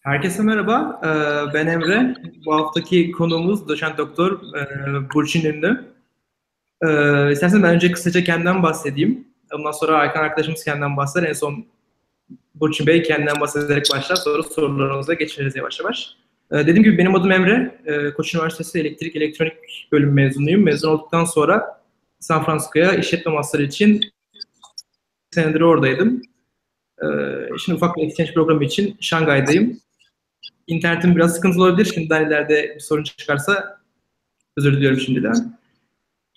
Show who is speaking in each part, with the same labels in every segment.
Speaker 1: Herkese merhaba. Ee, ben Emre. Bu haftaki konuğumuz doçent doktor e, Burçin Ünlü. Ee, istersen ben önce kısaca kendimden bahsedeyim. Ondan sonra Aykan arkadaşımız kendinden bahseder. En son Burçin Bey kendinden bahsederek başlar. Sonra sorularınıza geçeriz yavaş yavaş. Ee, dediğim gibi benim adım Emre. Koç Üniversitesi Elektrik Elektronik bölüm mezunuyum. Mezun olduktan sonra San Francisco'ya işletme master için senedir oradaydım. Şimdi ufak bir exchange programı için Şangay'dayım internetim biraz sıkıntılı olabilir. Şimdiden ileride bir sorun çıkarsa özür diliyorum şimdiden.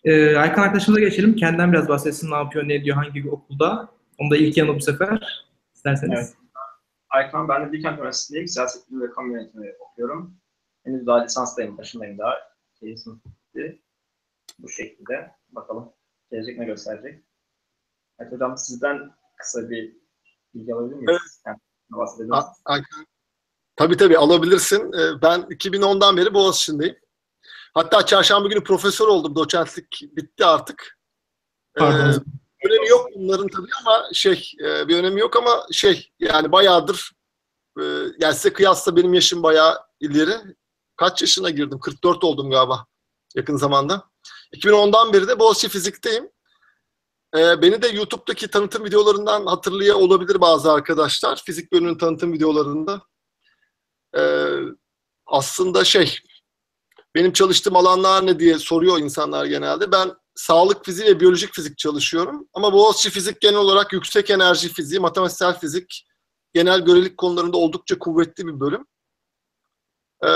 Speaker 1: Ee, Aykan arkadaşımıza geçelim. Kendinden biraz bahsetsin. Ne yapıyor, ne ediyor, hangi okulda. Onu da ilk yanı bu sefer. İsterseniz. Evet.
Speaker 2: Aykan, ben de Bilkent Üniversitesi'ndeyim. Siyaset bilimi ve kamu yönetimi okuyorum. Henüz daha lisanstayım, başındayım daha. Kesin bu şekilde. Bakalım gelecek ne gösterecek. Evet hocam sizden kısa bir bilgi alabilir miyiz? Evet.
Speaker 3: Yani, Aykan, Tabii tabii alabilirsin. Ee, ben 2010'dan beri Boğaziçi'ndeyim. Hatta çarşamba günü profesör oldum. Doçentlik bitti artık. Ee, Pardon. Ee, önemi yok bunların tabii ama şey e, bir önemi yok ama şey yani bayağıdır e, yani size kıyasla benim yaşım bayağı ileri. Kaç yaşına girdim? 44 oldum galiba yakın zamanda. 2010'dan beri de Boğaziçi Fizik'teyim. Ee, beni de YouTube'daki tanıtım videolarından hatırlıyor olabilir bazı arkadaşlar. Fizik bölümünün tanıtım videolarında e, aslında şey benim çalıştığım alanlar ne diye soruyor insanlar genelde. Ben sağlık fiziği ve biyolojik fizik çalışıyorum. Ama Boğaziçi Fizik genel olarak yüksek enerji fiziği, matematiksel fizik, genel görelilik konularında oldukça kuvvetli bir bölüm. Ee,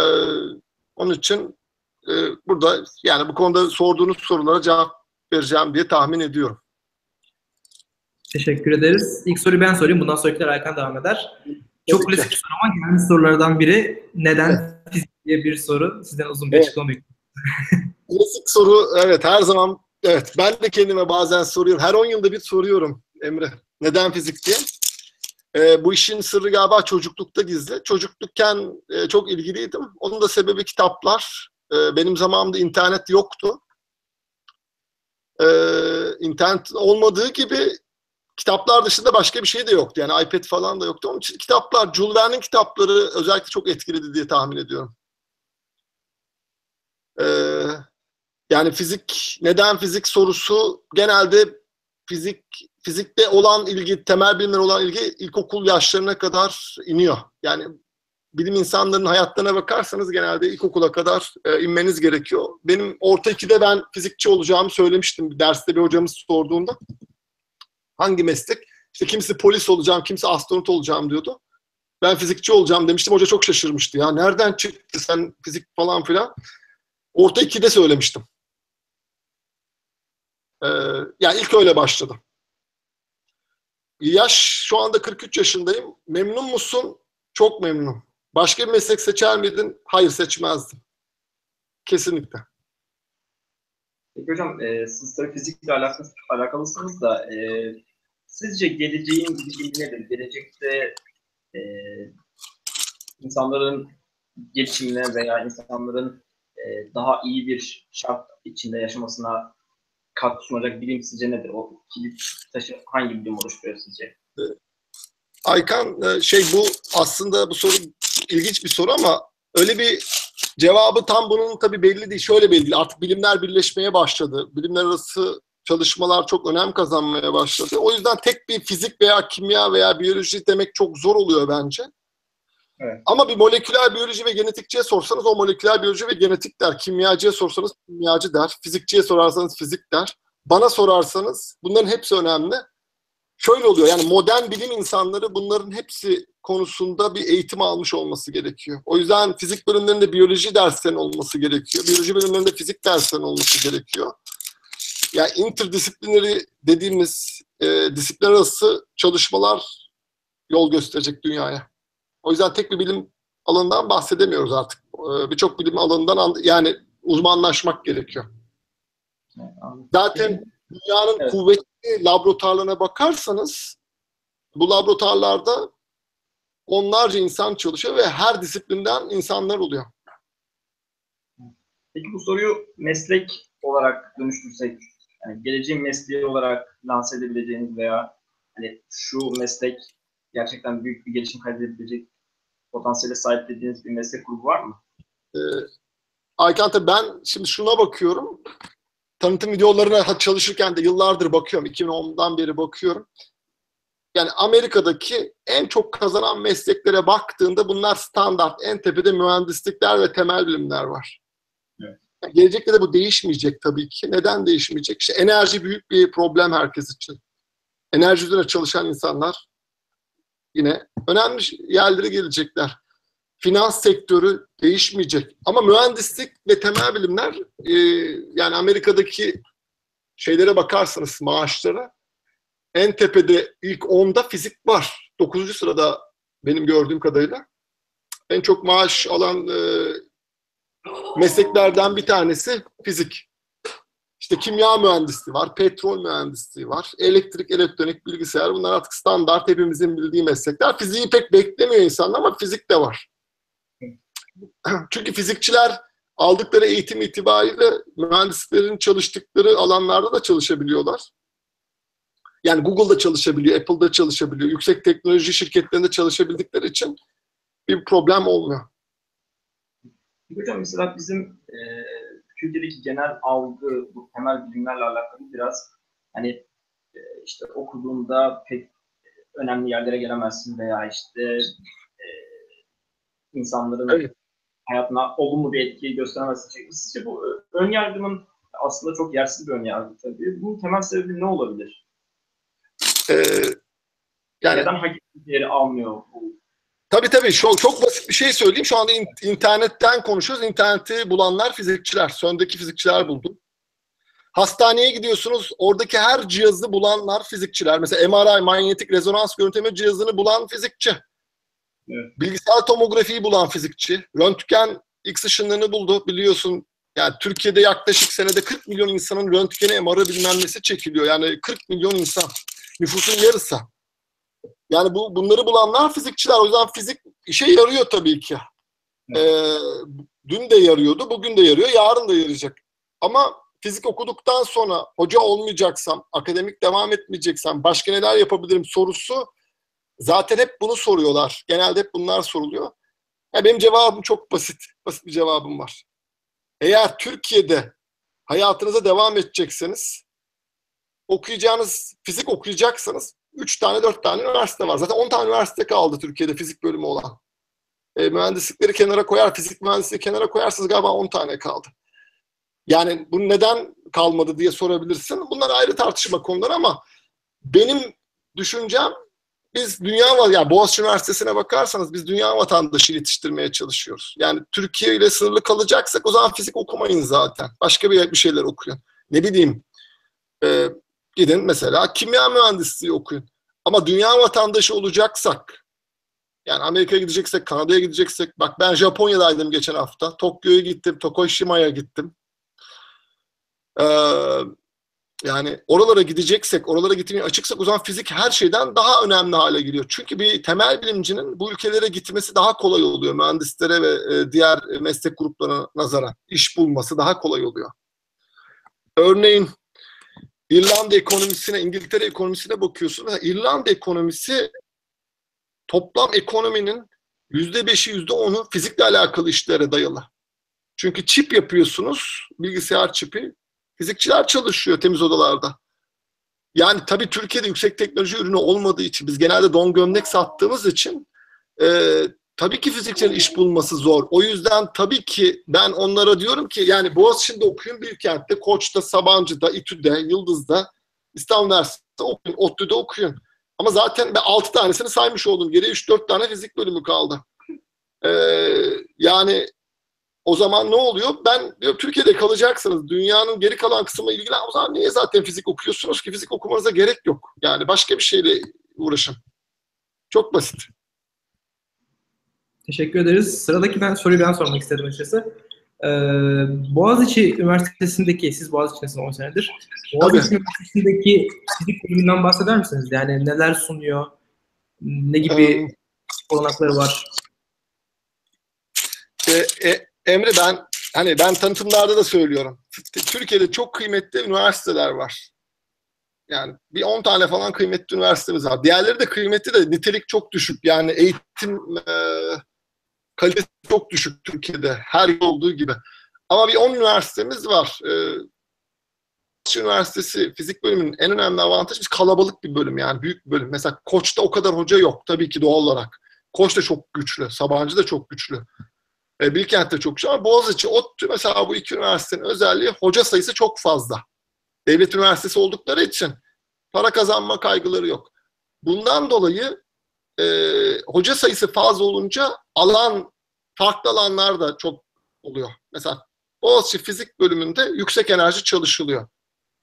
Speaker 3: onun için e, burada yani bu konuda sorduğunuz sorulara cevap vereceğim diye tahmin ediyorum.
Speaker 1: Teşekkür ederiz. İlk soruyu ben sorayım. Bundan sonrakiler Aykan devam eder. Çok klasik bir soru ama gelmiş sorulardan biri neden evet. fizik diye bir soru. Sizden uzun bir evet. açıklama
Speaker 3: Klasik soru evet her zaman evet ben de kendime bazen soruyorum. Her 10 yılda bir soruyorum Emre. Neden fizik diye. Ee, bu işin sırrı galiba çocuklukta gizli. Çocuklukken e, çok ilgiliydim. Onun da sebebi kitaplar. E, benim zamanımda internet yoktu. E, internet olmadığı gibi kitaplar dışında başka bir şey de yoktu. Yani iPad falan da yoktu. Onun için kitaplar, Jules Verne'in kitapları özellikle çok etkiledi diye tahmin ediyorum. Ee, yani fizik, neden fizik sorusu genelde fizik fizikte olan ilgi, temel bilimler olan ilgi ilkokul yaşlarına kadar iniyor. Yani bilim insanlarının hayatlarına bakarsanız genelde ilkokula kadar e, inmeniz gerekiyor. Benim orta ikide ben fizikçi olacağımı söylemiştim. Derste bir hocamız sorduğunda. Hangi meslek? İşte kimisi polis olacağım, kimisi astronot olacağım diyordu. Ben fizikçi olacağım demiştim. Hoca çok şaşırmıştı. Ya nereden çıktı sen fizik falan filan. Orta 2'de söylemiştim. Ee, yani ilk öyle başladı. Yaş şu anda 43 yaşındayım. Memnun musun? Çok memnun. Başka bir meslek seçer miydin? Hayır seçmezdim. Kesinlikle.
Speaker 2: Peki hocam e, siz tabii fizikle alakalı, alakalısınız da e, Sizce geleceğin bilimi nedir? Gelecekte e, insanların geçimine veya insanların e, daha iyi bir şart içinde yaşamasına katkı sunacak bilim sizce nedir? O kilit taşı hangi bilim oluşturuyor sizce?
Speaker 3: Aykan e, şey bu aslında bu soru ilginç bir soru ama öyle bir cevabı tam bunun tabii belli değil. Şöyle belli Artık bilimler birleşmeye başladı. Bilimler arası çalışmalar çok önem kazanmaya başladı. O yüzden tek bir fizik veya kimya veya biyoloji demek çok zor oluyor bence. Evet. Ama bir moleküler biyoloji ve genetikçiye sorsanız o moleküler biyoloji ve genetik der. Kimyacıya sorsanız kimyacı der. Fizikçiye sorarsanız fizik der. Bana sorarsanız bunların hepsi önemli. Şöyle oluyor yani modern bilim insanları bunların hepsi konusunda bir eğitim almış olması gerekiyor. O yüzden fizik bölümlerinde biyoloji derslerinin olması gerekiyor. Biyoloji bölümlerinde fizik derslerinin olması gerekiyor yani interdisiplineri dediğimiz e, disiplinler arası çalışmalar yol gösterecek dünyaya. O yüzden tek bir bilim alanından bahsedemiyoruz artık. E, Birçok bilim alanından yani uzmanlaşmak gerekiyor. Zaten dünyanın evet. kuvvetli laboratuvarlarına bakarsanız bu laboratuvarlarda onlarca insan çalışıyor ve her disiplinden insanlar oluyor.
Speaker 2: Peki bu soruyu meslek olarak dönüştürsek yani geleceğin mesleği olarak lanse edebileceğiniz veya hani şu meslek gerçekten büyük bir gelişim kaydedebilecek potansiyele sahip dediğiniz bir meslek grubu var mı?
Speaker 3: Ee, Aykan tabii ben şimdi şuna bakıyorum. Tanıtım videolarına çalışırken de yıllardır bakıyorum. 2010'dan beri bakıyorum. Yani Amerika'daki en çok kazanan mesleklere baktığında bunlar standart. En tepede mühendislikler ve temel bilimler var. Gelecekte de bu değişmeyecek tabii ki. Neden değişmeyecek? İşte enerji büyük bir problem herkes için. Enerji üzerine çalışan insanlar yine önemli yerlere gelecekler. Finans sektörü değişmeyecek. Ama mühendislik ve temel bilimler e, yani Amerika'daki şeylere bakarsanız maaşlara en tepede ilk 10'da fizik var. 9. sırada benim gördüğüm kadarıyla. En çok maaş alan e, mesleklerden bir tanesi fizik. İşte kimya mühendisliği var, petrol mühendisliği var, elektrik, elektronik, bilgisayar bunlar artık standart hepimizin bildiği meslekler. Fiziği pek beklemiyor insanlar ama fizik de var. Çünkü fizikçiler aldıkları eğitim itibariyle mühendislerin çalıştıkları alanlarda da çalışabiliyorlar. Yani Google'da çalışabiliyor, Apple'da çalışabiliyor, yüksek teknoloji şirketlerinde çalışabildikleri için bir problem olmuyor.
Speaker 2: Hocam mesela bizim e, Türkiye'deki genel algı bu temel bilimlerle alakalı biraz hani e, işte okuduğunda pek önemli yerlere gelemezsin veya işte e, insanların
Speaker 3: Evet.
Speaker 2: hayatına olumlu bir etki gösteremezsin. şeklinde. Sizce bu ön yargının aslında çok yersiz bir ön yargı tabii. Bunun temel sebebi ne olabilir?
Speaker 3: Ee, yani
Speaker 2: Neden hak ettiği yeri almıyor bu?
Speaker 3: Tabii tabii. Şu, çok basit bir şey söyleyeyim. Şu anda in- internetten konuşuyoruz. İnterneti bulanlar fizikçiler. Söndeki fizikçiler buldu. Hastaneye gidiyorsunuz. Oradaki her cihazı bulanlar fizikçiler. Mesela MRI, manyetik rezonans görüntüleme cihazını bulan fizikçi.
Speaker 2: Evet.
Speaker 3: Bilgisayar tomografiyi bulan fizikçi. Röntgen X ışınlarını buldu biliyorsun. Yani Türkiye'de yaklaşık senede 40 milyon insanın röntgeni MR'ı bilmem çekiliyor. Yani 40 milyon insan. Nüfusun yarısı. Yani bu bunları bulanlar fizikçiler. O yüzden fizik işe yarıyor tabii ki. Ee, dün de yarıyordu, bugün de yarıyor, yarın da yarayacak. Ama fizik okuduktan sonra hoca olmayacaksam, akademik devam etmeyeceksem başka neler yapabilirim sorusu zaten hep bunu soruyorlar. Genelde hep bunlar soruluyor. Ya benim cevabım çok basit. Basit bir cevabım var. Eğer Türkiye'de hayatınıza devam edecekseniz okuyacağınız, fizik okuyacaksanız 3 tane 4 tane üniversite var. Zaten 10 tane üniversite kaldı Türkiye'de fizik bölümü olan. E, mühendislikleri kenara koyar, fizik mühendisliği kenara koyarsanız galiba 10 tane kaldı. Yani bu neden kalmadı diye sorabilirsin. Bunlar ayrı tartışma konuları ama benim düşüncem biz dünya var yani Boğaziçi Üniversitesi'ne bakarsanız biz dünya vatandaşı yetiştirmeye çalışıyoruz. Yani Türkiye ile sınırlı kalacaksak o zaman fizik okumayın zaten. Başka bir, bir şeyler okuyun. Ne bileyim e, gidin mesela kimya mühendisliği okuyun. Ama dünya vatandaşı olacaksak yani Amerika'ya gideceksek, Kanada'ya gideceksek bak ben Japonya'daydım geçen hafta. Tokyo'ya gittim, Tokushima'ya gittim. Ee, yani oralara gideceksek, oralara gitmeye açıksak o zaman fizik her şeyden daha önemli hale geliyor. Çünkü bir temel bilimcinin bu ülkelere gitmesi daha kolay oluyor. Mühendislere ve e, diğer meslek gruplarına nazaran iş bulması daha kolay oluyor. Örneğin İrlanda ekonomisine, İngiltere ekonomisine bakıyorsun. İrlanda ekonomisi toplam ekonominin yüzde beşi, yüzde onu fizikle alakalı işlere dayalı. Çünkü çip yapıyorsunuz, bilgisayar çipi. Fizikçiler çalışıyor temiz odalarda. Yani tabii Türkiye'de yüksek teknoloji ürünü olmadığı için, biz genelde don gömlek sattığımız için e, tabii ki fizikçilerin iş bulması zor. O yüzden tabii ki ben onlara diyorum ki yani Boğaziçi'nde okuyun Bilkent'te, Koç'ta, Sabancı'da, İTÜ'de, Yıldız'da, İstanbul Üniversitesi'nde okuyun, ODTÜ'de okuyun. Ama zaten ben 6 tanesini saymış oldum. Geriye 3-4 tane fizik bölümü kaldı. Ee, yani o zaman ne oluyor? Ben diyor Türkiye'de kalacaksınız. Dünyanın geri kalan kısmı ilgilen. O zaman niye zaten fizik okuyorsunuz ki? Fizik okumanıza gerek yok. Yani başka bir şeyle uğraşın. Çok basit.
Speaker 1: Teşekkür ederiz. Sıradaki ben soruyu ben sormak istedim açıkçası. Ee, Boğaziçi Üniversitesi'ndeki, siz Boğaziçi'ndesiniz 10 senedir. Boğaziçi Üniversitesi'ndeki fizik bölümünden bahseder misiniz? Yani neler sunuyor? Ne gibi
Speaker 3: Ee,
Speaker 1: olanakları var?
Speaker 3: E, e, Emre ben hani ben tanıtımlarda da söylüyorum. Türkiye'de çok kıymetli üniversiteler var. Yani bir 10 tane falan kıymetli üniversitemiz var. Diğerleri de kıymetli de nitelik çok düşük. Yani eğitim e, kalitesi çok düşük Türkiye'de. Her yıl olduğu gibi. Ama bir 10 üniversitemiz var. Ee, Üniversitesi fizik bölümünün en önemli avantajı biz kalabalık bir bölüm yani büyük bir bölüm. Mesela Koç'ta o kadar hoca yok tabii ki doğal olarak. Koç da çok güçlü, Sabancı da çok güçlü. E, Bilkent de çok güçlü ama Boğaziçi, ODTÜ mesela bu iki üniversitenin özelliği hoca sayısı çok fazla. Devlet üniversitesi oldukları için para kazanma kaygıları yok. Bundan dolayı e, hoca sayısı fazla olunca alan, farklı alanlar da çok oluyor. Mesela Boğaziçi Fizik bölümünde yüksek enerji çalışılıyor.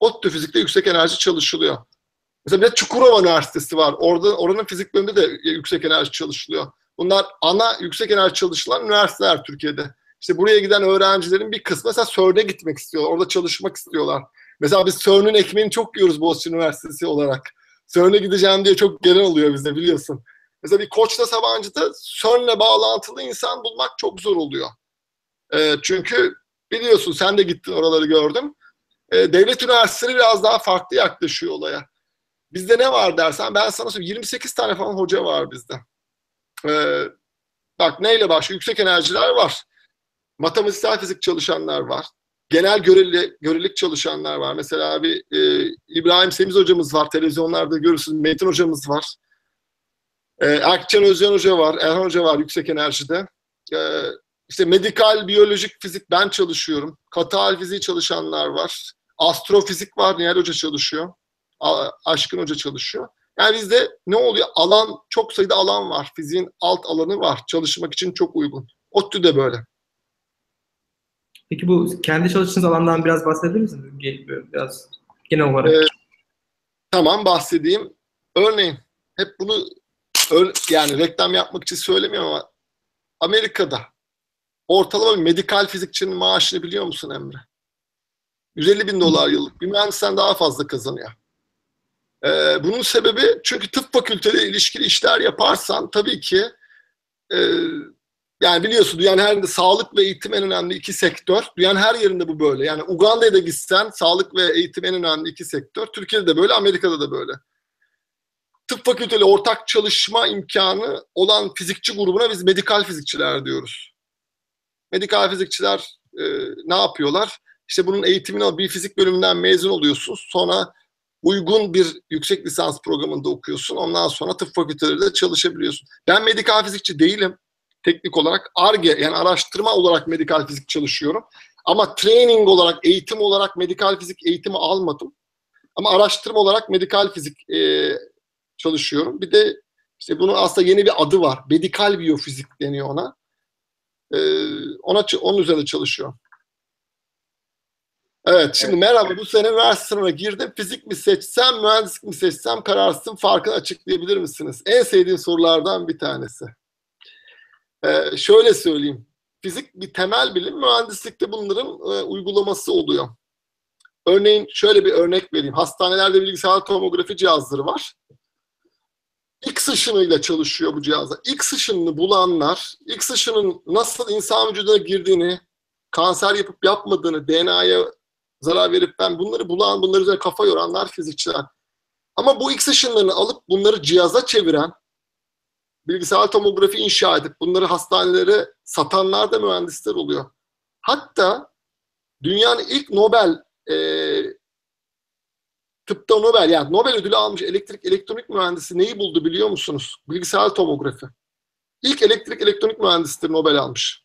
Speaker 3: ODTÜ Fizik'te yüksek enerji çalışılıyor. Mesela bir de Çukurova Üniversitesi var. Orada oranın fizik bölümünde de yüksek enerji çalışılıyor. Bunlar ana yüksek enerji çalışılan üniversiteler Türkiye'de. İşte buraya giden öğrencilerin bir kısmı mesela CERN'e gitmek istiyorlar. Orada çalışmak istiyorlar. Mesela biz CERN'ün ekmeğini çok yiyoruz Boğaziçi Üniversitesi olarak. CERN'e gideceğim diye çok gelen oluyor bizde biliyorsun. Mesela bir Koç'ta Sabancı'da CERN'le bağlantılı insan bulmak çok zor oluyor. E, çünkü biliyorsun sen de gittin oraları gördüm. E, devlet üniversiteleri biraz daha farklı yaklaşıyor olaya. Bizde ne var dersen ben sana söyleyeyim 28 tane falan hoca var bizde. Ee, bak neyle başlıyor? Yüksek enerjiler var. Matematiksel fizik çalışanlar var. Genel göreli, görelik çalışanlar var. Mesela bir e, İbrahim Semiz hocamız var. Televizyonlarda görürsünüz. Metin hocamız var. E, Erkcan Özcan hoca var. Erhan hoca var yüksek enerjide. E, işte medikal, biyolojik fizik ben çalışıyorum. Katı fiziği çalışanlar var. Astrofizik var. Nihal Hoca çalışıyor. Aşkın Hoca çalışıyor. Yani bizde ne oluyor? Alan, çok sayıda alan var. Fiziğin alt alanı var. Çalışmak için çok uygun. ODTÜ de böyle.
Speaker 1: Peki bu kendi çalıştığınız alandan biraz bahsedebilir misiniz? Biraz genel olarak. Ee,
Speaker 3: tamam bahsedeyim. Örneğin hep bunu yani reklam yapmak için söylemiyorum ama Amerika'da ortalama bir medikal fizikçinin maaşını biliyor musun Emre? 150 bin dolar yıllık. Bir mühendisten daha fazla kazanıyor. Ee, bunun sebebi çünkü tıp fakülteleri ilişkili işler yaparsan tabii ki e, yani biliyorsun dünyanın her yerinde sağlık ve eğitim en önemli iki sektör. Dünyanın her yerinde bu böyle. Yani Uganda'ya da gitsen sağlık ve eğitim en önemli iki sektör. Türkiye'de de böyle, Amerika'da da böyle. Tıp fakülteli ortak çalışma imkanı olan fizikçi grubuna biz medikal fizikçiler diyoruz. Medikal fizikçiler e, ne yapıyorlar? İşte bunun eğitimini bir fizik bölümünden mezun oluyorsun. Sonra uygun bir yüksek lisans programında okuyorsun. Ondan sonra tıp fakültelerinde çalışabiliyorsun. Ben medikal fizikçi değilim. Teknik olarak ARGE yani araştırma olarak medikal fizik çalışıyorum. Ama training olarak, eğitim olarak medikal fizik eğitimi almadım. Ama araştırma olarak medikal fizik e, çalışıyorum. Bir de işte bunun aslında yeni bir adı var. Medikal biyofizik deniyor ona. E, ona onun üzerinde çalışıyorum. Evet şimdi evet. merhaba bu sene üniversite sınavına girdim. Fizik mi seçsem, mühendislik mi seçsem kararsızım. Farkını açıklayabilir misiniz? En sevdiğim sorulardan bir tanesi. Ee, şöyle söyleyeyim. Fizik bir temel bilim, mühendislikte bunların e, uygulaması oluyor. Örneğin şöyle bir örnek vereyim. Hastanelerde bilgisayar tomografi cihazları var. X ışınıyla çalışıyor bu cihazlar. X ışınını bulanlar, X ışının nasıl insan vücuduna girdiğini, kanser yapıp yapmadığını, DNA'ya zarar verip ben bunları bulan, bunları üzerine kafa yoranlar fizikçiler. Ama bu X ışınlarını alıp bunları cihaza çeviren, bilgisayar tomografi inşa edip bunları hastanelere satanlar da mühendisler oluyor. Hatta dünyanın ilk Nobel e, tıpta Nobel yani Nobel ödülü almış elektrik elektronik mühendisi neyi buldu biliyor musunuz? Bilgisayar tomografi. İlk elektrik elektronik mühendisidir Nobel almış.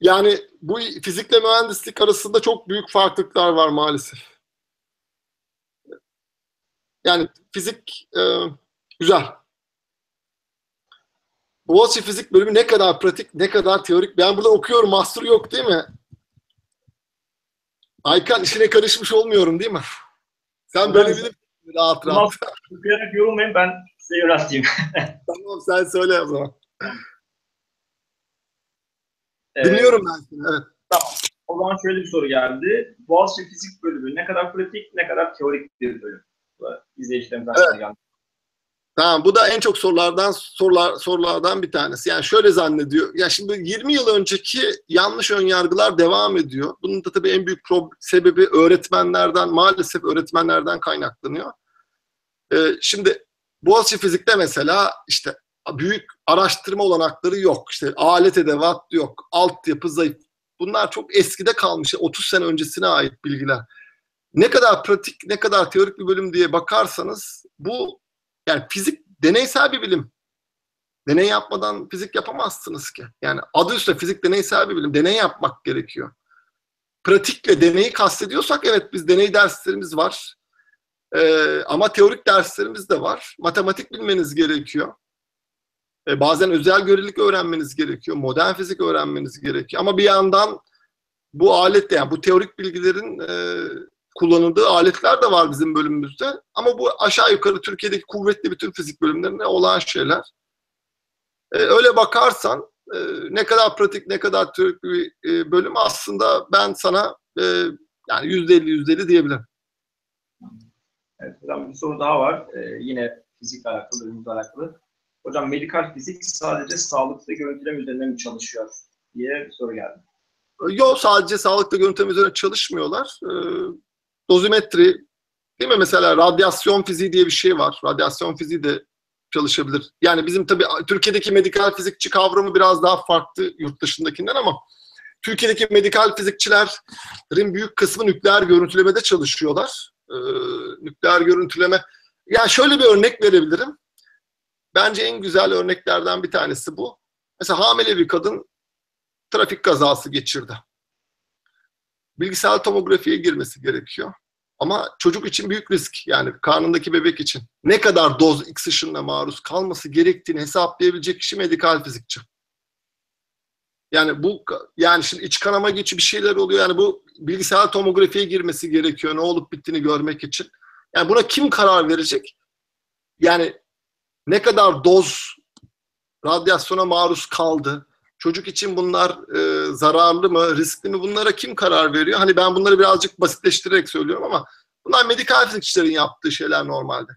Speaker 3: Yani bu fizikle mühendislik arasında çok büyük farklılıklar var maalesef. Yani fizik e, güzel. Boğaziçi Fizik bölümü ne kadar pratik, ne kadar teorik. Ben burada okuyorum, master yok değil mi? Aykan işine karışmış olmuyorum değil mi? Sen böyle bir rahat rahat.
Speaker 2: Okuyarak yorulmayın, ben size yönelteyim.
Speaker 3: tamam, sen söyle o zaman. Dinliyorum ben seni. Evet.
Speaker 2: Tamam. O zaman şöyle bir soru geldi. Boğaziçi Fizik bölümü ne kadar pratik, ne kadar teorik bir bölüm? İzleyicilerimizden evet. geldi.
Speaker 3: Tamam bu da en çok sorulardan sorular sorulardan bir tanesi. Yani şöyle zannediyor. Ya şimdi 20 yıl önceki yanlış ön yargılar devam ediyor. Bunun da tabii en büyük sebebi öğretmenlerden maalesef öğretmenlerden kaynaklanıyor. Ee, şimdi Boğaziçi Fizik'te mesela işte büyük araştırma olanakları yok. İşte alet edevat yok. Altyapı zayıf. Bunlar çok eskide kalmış. 30 sene öncesine ait bilgiler. Ne kadar pratik, ne kadar teorik bir bölüm diye bakarsanız bu yani fizik deneysel bir bilim. Deney yapmadan fizik yapamazsınız ki. Yani adı üstünde fizik deneysel bir bilim. Deney yapmak gerekiyor. Pratikle deneyi kastediyorsak evet biz deney derslerimiz var. Ee, ama teorik derslerimiz de var. Matematik bilmeniz gerekiyor. Ee, bazen özel görelilik öğrenmeniz gerekiyor. Modern fizik öğrenmeniz gerekiyor. Ama bir yandan bu alet yani bu teorik bilgilerin e, kullanıldığı aletler de var bizim bölümümüzde. Ama bu aşağı yukarı Türkiye'deki kuvvetli bütün fizik bölümlerinde olan şeyler. Ee, öyle bakarsan e, ne kadar pratik ne kadar teorik bir e, bölüm aslında ben sana e, yani yüzde elli yüzde elli diyebilirim.
Speaker 2: Evet, hocam bir soru daha var. Ee, yine fizikle alakalı, bölümümüzle alakalı. Hocam medikal fizik sadece sağlıklı görüntüleme üzerine mi çalışıyor diye bir soru geldi.
Speaker 3: Yok sadece sağlıklı görüntüleme üzerine çalışmıyorlar. E, dozimetri, değil mi? Mesela radyasyon fiziği diye bir şey var. Radyasyon fiziği de çalışabilir. Yani bizim tabii Türkiye'deki medikal fizikçi kavramı biraz daha farklı yurt dışındakinden ama Türkiye'deki medikal fizikçilerin büyük kısmı nükleer görüntülemede çalışıyorlar. Ee, nükleer görüntüleme. Yani şöyle bir örnek verebilirim. Bence en güzel örneklerden bir tanesi bu. Mesela hamile bir kadın trafik kazası geçirdi. Bilgisayar tomografiye girmesi gerekiyor. Ama çocuk için büyük risk yani karnındaki bebek için. Ne kadar doz X ışınına maruz kalması gerektiğini hesaplayabilecek kişi medikal fizikçi. Yani bu yani şimdi iç kanama geçi bir şeyler oluyor. Yani bu bilgisayar tomografiye girmesi gerekiyor ne olup bittiğini görmek için. Yani buna kim karar verecek? Yani ne kadar doz radyasyona maruz kaldı? Çocuk için bunlar e, zararlı mı, riskli mi? Bunlara kim karar veriyor? Hani ben bunları birazcık basitleştirerek söylüyorum ama bunlar medikal fizikçilerin yaptığı şeyler normalde.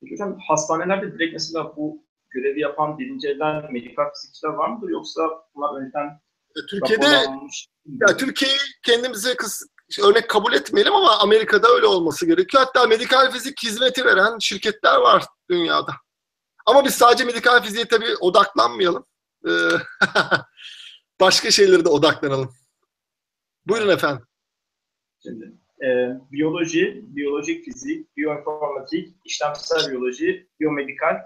Speaker 2: Peki hocam hastanelerde direkt mesela bu görevi yapan birinci elden medikal fizikçiler var mıdır yoksa bunlar önceden
Speaker 3: e, Türkiye'de ya Türkiye'yi kendimize kıs, örnek kabul etmeyelim ama Amerika'da öyle olması gerekiyor. Hatta medikal fizik hizmeti veren şirketler var dünyada. Ama biz sadece medikal fiziğe tabii odaklanmayalım. Ee, başka şeylere de odaklanalım. Buyurun efendim.
Speaker 2: Şimdi e, biyoloji, biyolojik fizik, biyoinformatik, işlemsel biyoloji, biyomedikal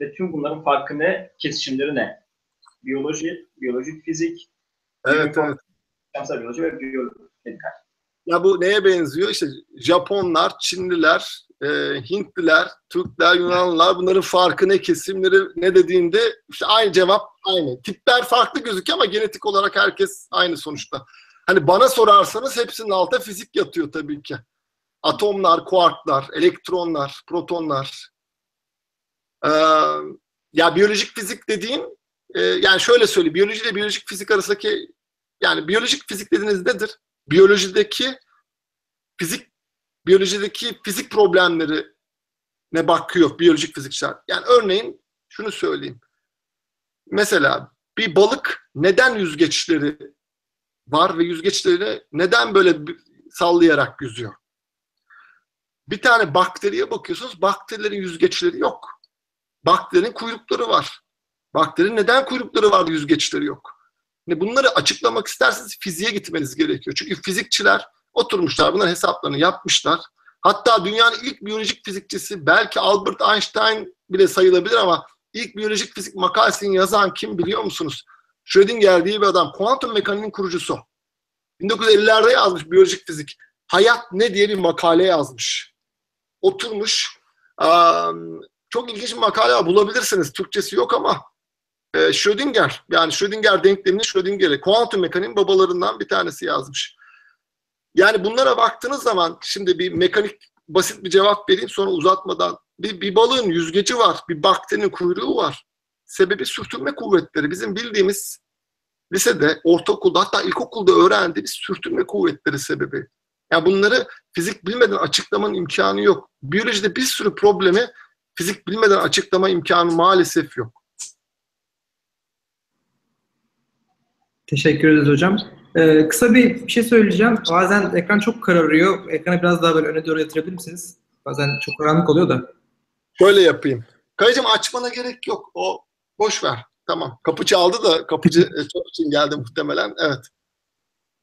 Speaker 2: ve tüm bunların farkı ne, kesişimleri ne? Biyoloji, biyolojik fizik,
Speaker 3: evet, evet.
Speaker 2: işlemsel biyoloji ve biyomedikal.
Speaker 3: Ya bu neye benziyor? İşte Japonlar, Çinliler, e, Hintliler, Türkler, Yunanlılar bunların farkı ne, kesimleri ne dediğinde işte aynı cevap aynı. Tipler farklı gözüküyor ama genetik olarak herkes aynı sonuçta. Hani bana sorarsanız hepsinin altında fizik yatıyor tabii ki. Atomlar, kuarklar, elektronlar, protonlar. Ee, ya biyolojik fizik dediğin e, yani şöyle söyleyeyim. Biyoloji ile biyolojik fizik arasındaki yani biyolojik fizik dediğiniz nedir? Biyolojideki fizik biyolojideki fizik problemleri ne bakıyor biyolojik fizikçiler. Yani örneğin şunu söyleyeyim. Mesela bir balık neden yüzgeçleri var ve yüzgeçleri neden böyle sallayarak yüzüyor? Bir tane bakteriye bakıyorsunuz, bakterilerin yüzgeçleri yok. Bakterinin kuyrukları var. Bakterinin neden kuyrukları var, yüzgeçleri yok? Bunları açıklamak isterseniz fiziğe gitmeniz gerekiyor. Çünkü fizikçiler oturmuşlar, bunların hesaplarını yapmışlar. Hatta dünyanın ilk biyolojik fizikçisi belki Albert Einstein bile sayılabilir ama ilk biyolojik fizik makalesini yazan kim biliyor musunuz? Schrödinger diye bir adam. Kuantum mekaniğinin kurucusu. 1950'lerde yazmış biyolojik fizik. Hayat ne diye bir makale yazmış. Oturmuş. Çok ilginç bir makale. Bulabilirsiniz. Türkçesi yok ama Schrödinger yani Schrödinger denklemini Schrödinger'e kuantum mekaniğin babalarından bir tanesi yazmış. Yani bunlara baktığınız zaman şimdi bir mekanik basit bir cevap vereyim sonra uzatmadan. Bir, bir balığın yüzgeci var, bir bakterinin kuyruğu var. Sebebi sürtünme kuvvetleri. Bizim bildiğimiz lisede, ortaokulda hatta ilkokulda öğrendiğimiz sürtünme kuvvetleri sebebi. Yani bunları fizik bilmeden açıklamanın imkanı yok. Biyolojide bir sürü problemi fizik bilmeden açıklama imkanı maalesef yok.
Speaker 1: Teşekkür ederiz hocam. Ee, kısa bir, bir şey söyleyeceğim. Bazen ekran çok kararıyor. Ekranı biraz daha böyle öne doğru yatırabilir misiniz? Bazen çok karanlık oluyor da.
Speaker 3: Şöyle yapayım. Kayıcım açmana gerek yok. O boş ver. Tamam. Kapı çaldı da kapıcı e, çok için geldi muhtemelen. Evet.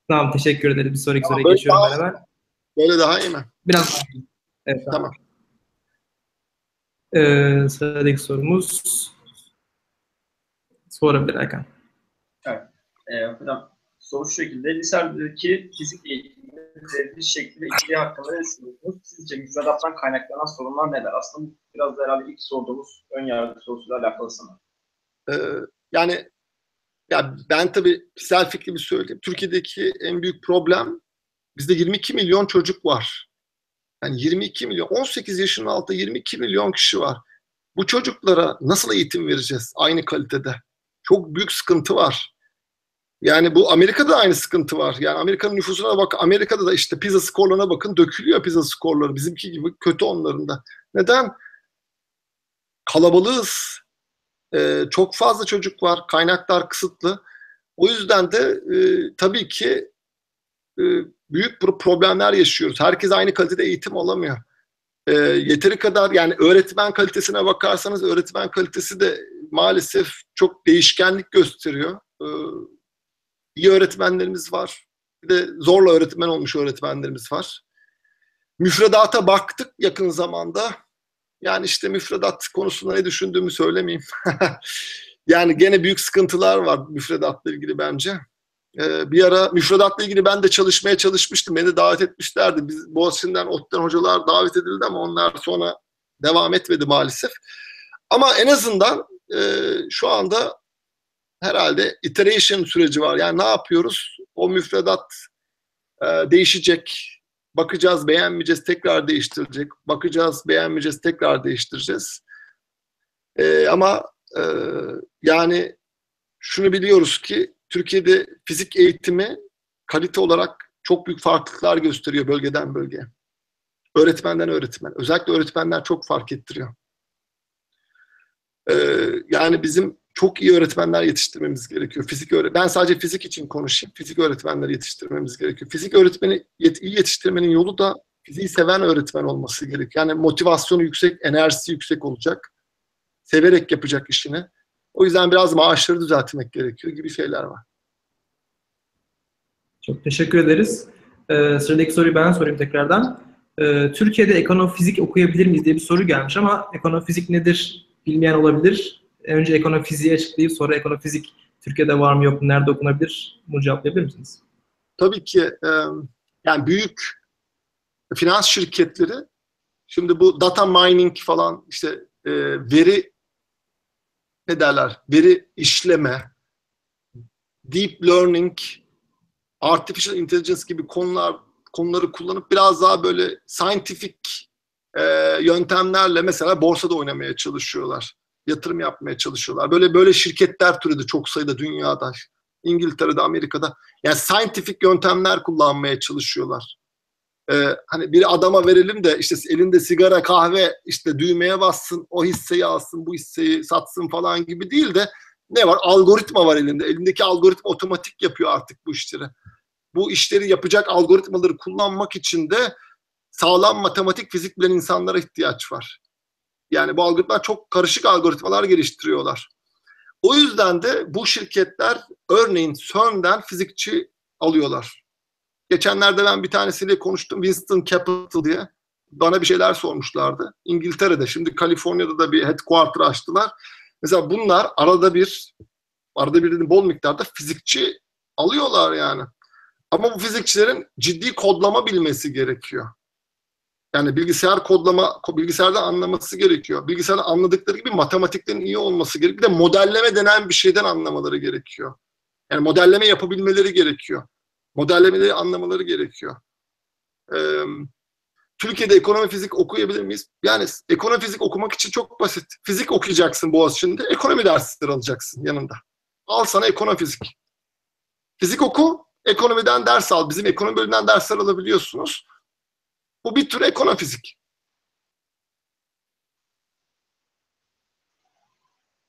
Speaker 1: Tamam teşekkür ederim. Bir sonraki
Speaker 3: Tamam,
Speaker 1: soruya geçiyorum
Speaker 3: daha-
Speaker 1: hemen.
Speaker 3: Böyle daha iyi mi?
Speaker 1: Biraz daha. Evet,
Speaker 3: Tamam.
Speaker 1: Ee, sıradaki sorumuz sorabilir Erkan.
Speaker 2: Ee, hocam soru şu şekilde. Lisedeki fizik eğitiminin veriliş şekli ve içeriği hakkında ne düşünüyorsunuz? Sizce müfredattan kaynaklanan sorunlar neler? Aslında biraz da herhalde ilk sorduğumuz ön yargı sorusuyla alakalı sanırım.
Speaker 3: Ee, yani ya ben tabii kişisel fikrimi söyleyeyim. Türkiye'deki en büyük problem bizde 22 milyon çocuk var. Yani 22 milyon, 18 yaşının altında 22 milyon kişi var. Bu çocuklara nasıl eğitim vereceğiz aynı kalitede? Çok büyük sıkıntı var. Yani bu Amerika'da da aynı sıkıntı var. Yani Amerika'nın nüfusuna bak, Amerika'da da işte pizza skorlarına bakın dökülüyor pizza skorları. Bizimki gibi kötü onların da. Neden? Kalabalığız. Ee, çok fazla çocuk var. Kaynaklar kısıtlı. O yüzden de e, tabii ki e, büyük pro- problemler yaşıyoruz. Herkes aynı kalitede eğitim alamıyor. E, yeteri kadar yani öğretmen kalitesine bakarsanız öğretmen kalitesi de maalesef çok değişkenlik gösteriyor. E, iyi öğretmenlerimiz var. Bir de zorla öğretmen olmuş öğretmenlerimiz var. Müfredata baktık yakın zamanda. Yani işte müfredat konusunda ne düşündüğümü söylemeyeyim. yani gene büyük sıkıntılar var müfredatla ilgili bence. Ee, bir ara müfredatla ilgili ben de çalışmaya çalışmıştım. Beni davet etmişlerdi. Biz Boğaziçi'nden, ODTÜ'den hocalar davet edildi ama onlar sonra devam etmedi maalesef. Ama en azından e, şu anda herhalde iteration süreci var. Yani ne yapıyoruz? O müfredat e, değişecek. Bakacağız, beğenmeyeceğiz, tekrar değiştirecek. Bakacağız, beğenmeyeceğiz, tekrar değiştireceğiz. E, ama e, yani şunu biliyoruz ki Türkiye'de fizik eğitimi kalite olarak çok büyük farklılıklar gösteriyor bölgeden bölgeye. Öğretmenden öğretmen. Özellikle öğretmenler çok fark ettiriyor. Ee, yani bizim çok iyi öğretmenler yetiştirmemiz gerekiyor. Fizik öğre ben sadece fizik için konuşayım. Fizik öğretmenleri yetiştirmemiz gerekiyor. Fizik öğretmeni yet iyi yetiştirmenin yolu da fiziği seven öğretmen olması gerekiyor. Yani motivasyonu yüksek, enerjisi yüksek olacak. Severek yapacak işini. O yüzden biraz maaşları düzeltmek gerekiyor gibi şeyler var.
Speaker 1: Çok teşekkür ederiz. Ee, sıradaki soruyu ben sorayım tekrardan. Ee, Türkiye'de ekonofizik okuyabilir miyiz diye bir soru gelmiş ama ekonofizik nedir bilmeyen olabilir. Önce ekonofiziği açıklayıp sonra ekonofizik Türkiye'de var mı yok mu, nerede okunabilir? Bunu cevaplayabilir misiniz?
Speaker 3: Tabii ki e, yani büyük finans şirketleri şimdi bu data mining falan işte e, veri ne derler? Veri işleme, deep learning, artificial intelligence gibi konular konuları kullanıp biraz daha böyle scientific e, yöntemlerle mesela borsada oynamaya çalışıyorlar. Yatırım yapmaya çalışıyorlar. Böyle böyle şirketler türedi çok sayıda dünyada. İngiltere'de, Amerika'da. Yani scientific yöntemler kullanmaya çalışıyorlar. Ee, hani bir adama verelim de işte elinde sigara, kahve işte düğmeye bassın, o hisseyi alsın, bu hisseyi satsın falan gibi değil de ne var? Algoritma var elinde. Elindeki algoritma otomatik yapıyor artık bu işleri. Bu işleri yapacak algoritmaları kullanmak için de sağlam matematik, fizik bilen insanlara ihtiyaç var. Yani bu algoritmalar çok karışık algoritmalar geliştiriyorlar. O yüzden de bu şirketler örneğin CERN'den fizikçi alıyorlar. Geçenlerde ben bir tanesiyle konuştum. Winston Capital diye. Bana bir şeyler sormuşlardı. İngiltere'de. Şimdi Kaliforniya'da da bir headquarter açtılar. Mesela bunlar arada bir arada bir bol miktarda fizikçi alıyorlar yani. Ama bu fizikçilerin ciddi kodlama bilmesi gerekiyor. Yani bilgisayar kodlama, bilgisayardan anlaması gerekiyor. Bilgisayardan anladıkları gibi matematiklerin iyi olması gerekiyor. Bir de modelleme denen bir şeyden anlamaları gerekiyor. Yani modelleme yapabilmeleri gerekiyor. Modellemeleri anlamaları gerekiyor. Ee, Türkiye'de ekonomi fizik okuyabilir miyiz? Yani ekonomi fizik okumak için çok basit. Fizik okuyacaksın Boğaziçi'nde, ekonomi dersleri alacaksın yanında. Al sana ekonomi fizik. Fizik oku, ekonomiden ders al. Bizim ekonomi bölümünden dersler alabiliyorsunuz. Bu bir tür ekonomi fizik.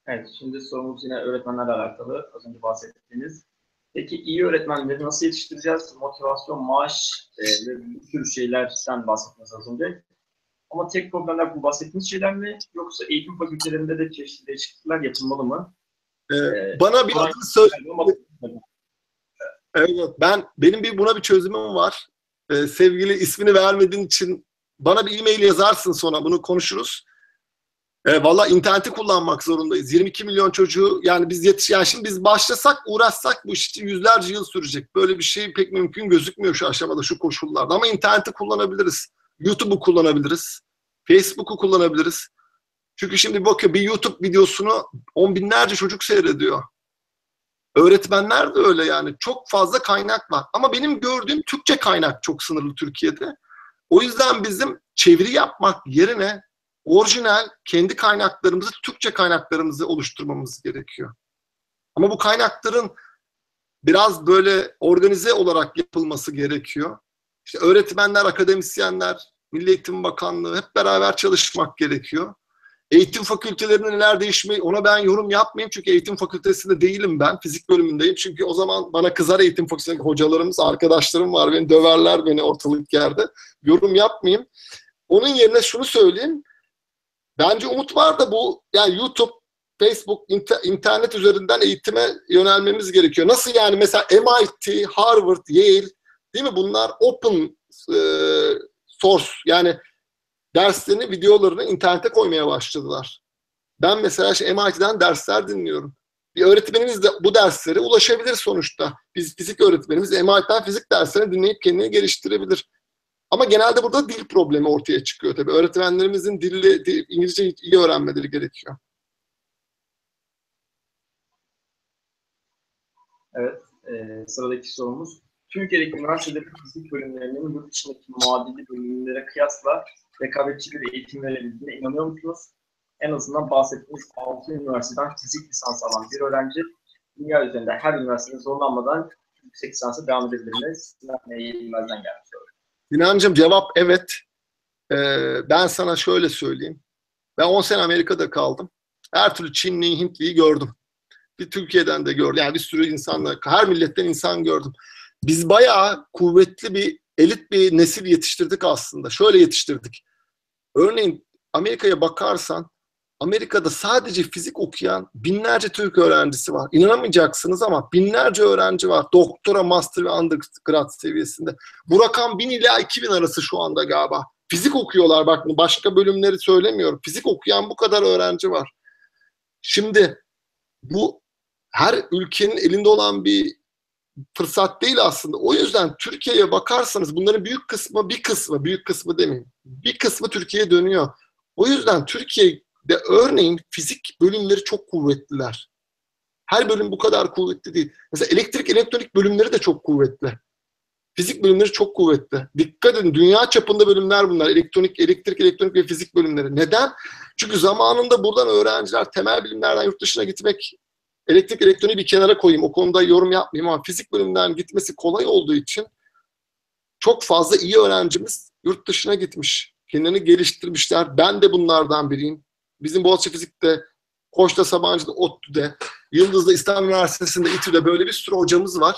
Speaker 2: Evet, şimdi sorumuz yine öğretmenlerle alakalı. Az önce bahsettiğiniz. Peki iyi öğretmenleri nasıl yetiştireceğiz? Motivasyon, maaş e, ve bir sürü şeylerden bahsettiniz az önce. Ama tek problemler bu bahsettiğiniz şeyler mi? Yoksa eğitim fakültelerinde de çeşitli değişiklikler yapılmalı mı?
Speaker 3: Ee,
Speaker 2: Ee,
Speaker 3: bana bir adını söyle. Evet, ben benim bir buna bir çözümüm var. Ee, sevgili ismini vermediğin için bana bir e-mail yazarsın sonra bunu konuşuruz. Ee, Valla interneti kullanmak zorundayız. 22 milyon çocuğu yani biz yetiş yani şimdi biz başlasak uğraşsak bu iş için yüzlerce yıl sürecek. Böyle bir şey pek mümkün gözükmüyor şu aşamada şu koşullarda ama interneti kullanabiliriz. YouTube'u kullanabiliriz. Facebook'u kullanabiliriz. Çünkü şimdi bakıyor bir YouTube videosunu on binlerce çocuk seyrediyor. Öğretmenler de öyle yani. Çok fazla kaynak var. Ama benim gördüğüm Türkçe kaynak çok sınırlı Türkiye'de. O yüzden bizim çeviri yapmak yerine orijinal kendi kaynaklarımızı, Türkçe kaynaklarımızı oluşturmamız gerekiyor. Ama bu kaynakların biraz böyle organize olarak yapılması gerekiyor. İşte öğretmenler, akademisyenler, Milli Eğitim Bakanlığı hep beraber çalışmak gerekiyor. Eğitim fakültelerinde neler değişmeyi ona ben yorum yapmayayım çünkü eğitim fakültesinde değilim ben. Fizik bölümündeyim. Çünkü o zaman bana kızar eğitim fakültesindeki hocalarımız, arkadaşlarım var. Beni döverler beni ortalık yerde. Yorum yapmayayım. Onun yerine şunu söyleyeyim. Bence umut var da bu yani YouTube, Facebook, inter- internet üzerinden eğitime yönelmemiz gerekiyor. Nasıl yani mesela MIT, Harvard, Yale değil mi? Bunlar open e, source yani derslerini, videolarını internete koymaya başladılar. Ben mesela işte MIT'den dersler dinliyorum. Bir öğretmenimiz de bu derslere ulaşabilir sonuçta. Biz fizik öğretmenimiz MIT'den fizik derslerini dinleyip kendini geliştirebilir. Ama genelde burada dil problemi ortaya çıkıyor tabii. Öğretmenlerimizin dili, dil, İngilizce iyi öğrenmeleri gerekiyor.
Speaker 2: Evet, e, sıradaki sorumuz. Türkiye'deki üniversitedeki fizik bölümlerinin yurt dışındaki muadili bölümlere kıyasla rekabetçi bir eğitim verebildiğine inanıyor musunuz? En azından bahsettiğiniz 6 üniversiteden fizik lisansı alan bir öğrenci dünya üzerinde her üniversitede zorlanmadan yüksek lisansa devam edebilir mi? Sinan Eğilmez'den gelmiş.
Speaker 3: Sinancığım cevap evet. Ee, ben sana şöyle söyleyeyim. Ben 10 sene Amerika'da kaldım. Her türlü Çinliyi, Hintliyi gördüm. Bir Türkiye'den de gördüm. Yani bir sürü insanla, her milletten insan gördüm. Biz bayağı kuvvetli bir, elit bir nesil yetiştirdik aslında. Şöyle yetiştirdik. Örneğin Amerika'ya bakarsan Amerika'da sadece fizik okuyan binlerce Türk öğrencisi var. İnanamayacaksınız ama binlerce öğrenci var. Doktora, master ve undergrad seviyesinde. Bu rakam 1000 ila 2000 arası şu anda galiba. Fizik okuyorlar bak başka bölümleri söylemiyorum. Fizik okuyan bu kadar öğrenci var. Şimdi bu her ülkenin elinde olan bir fırsat değil aslında. O yüzden Türkiye'ye bakarsanız bunların büyük kısmı, bir kısmı, büyük kısmı demeyeyim. Bir kısmı Türkiye'ye dönüyor. O yüzden Türkiye'de örneğin fizik bölümleri çok kuvvetliler. Her bölüm bu kadar kuvvetli değil. Mesela elektrik, elektronik bölümleri de çok kuvvetli. Fizik bölümleri çok kuvvetli. Dikkat edin dünya çapında bölümler bunlar. Elektronik, elektrik, elektronik ve fizik bölümleri. Neden? Çünkü zamanında buradan öğrenciler temel bilimlerden yurt dışına gitmek elektrik elektroniği bir kenara koyayım. O konuda yorum yapmayayım ama fizik bölümünden gitmesi kolay olduğu için çok fazla iyi öğrencimiz yurt dışına gitmiş. Kendilerini geliştirmişler. Ben de bunlardan biriyim. Bizim Boğaziçi Fizik'te, Koç'ta, Sabancı'da, ODTÜ'de, Yıldız'da, İstanbul Üniversitesi'nde, İTÜ'de böyle bir sürü hocamız var.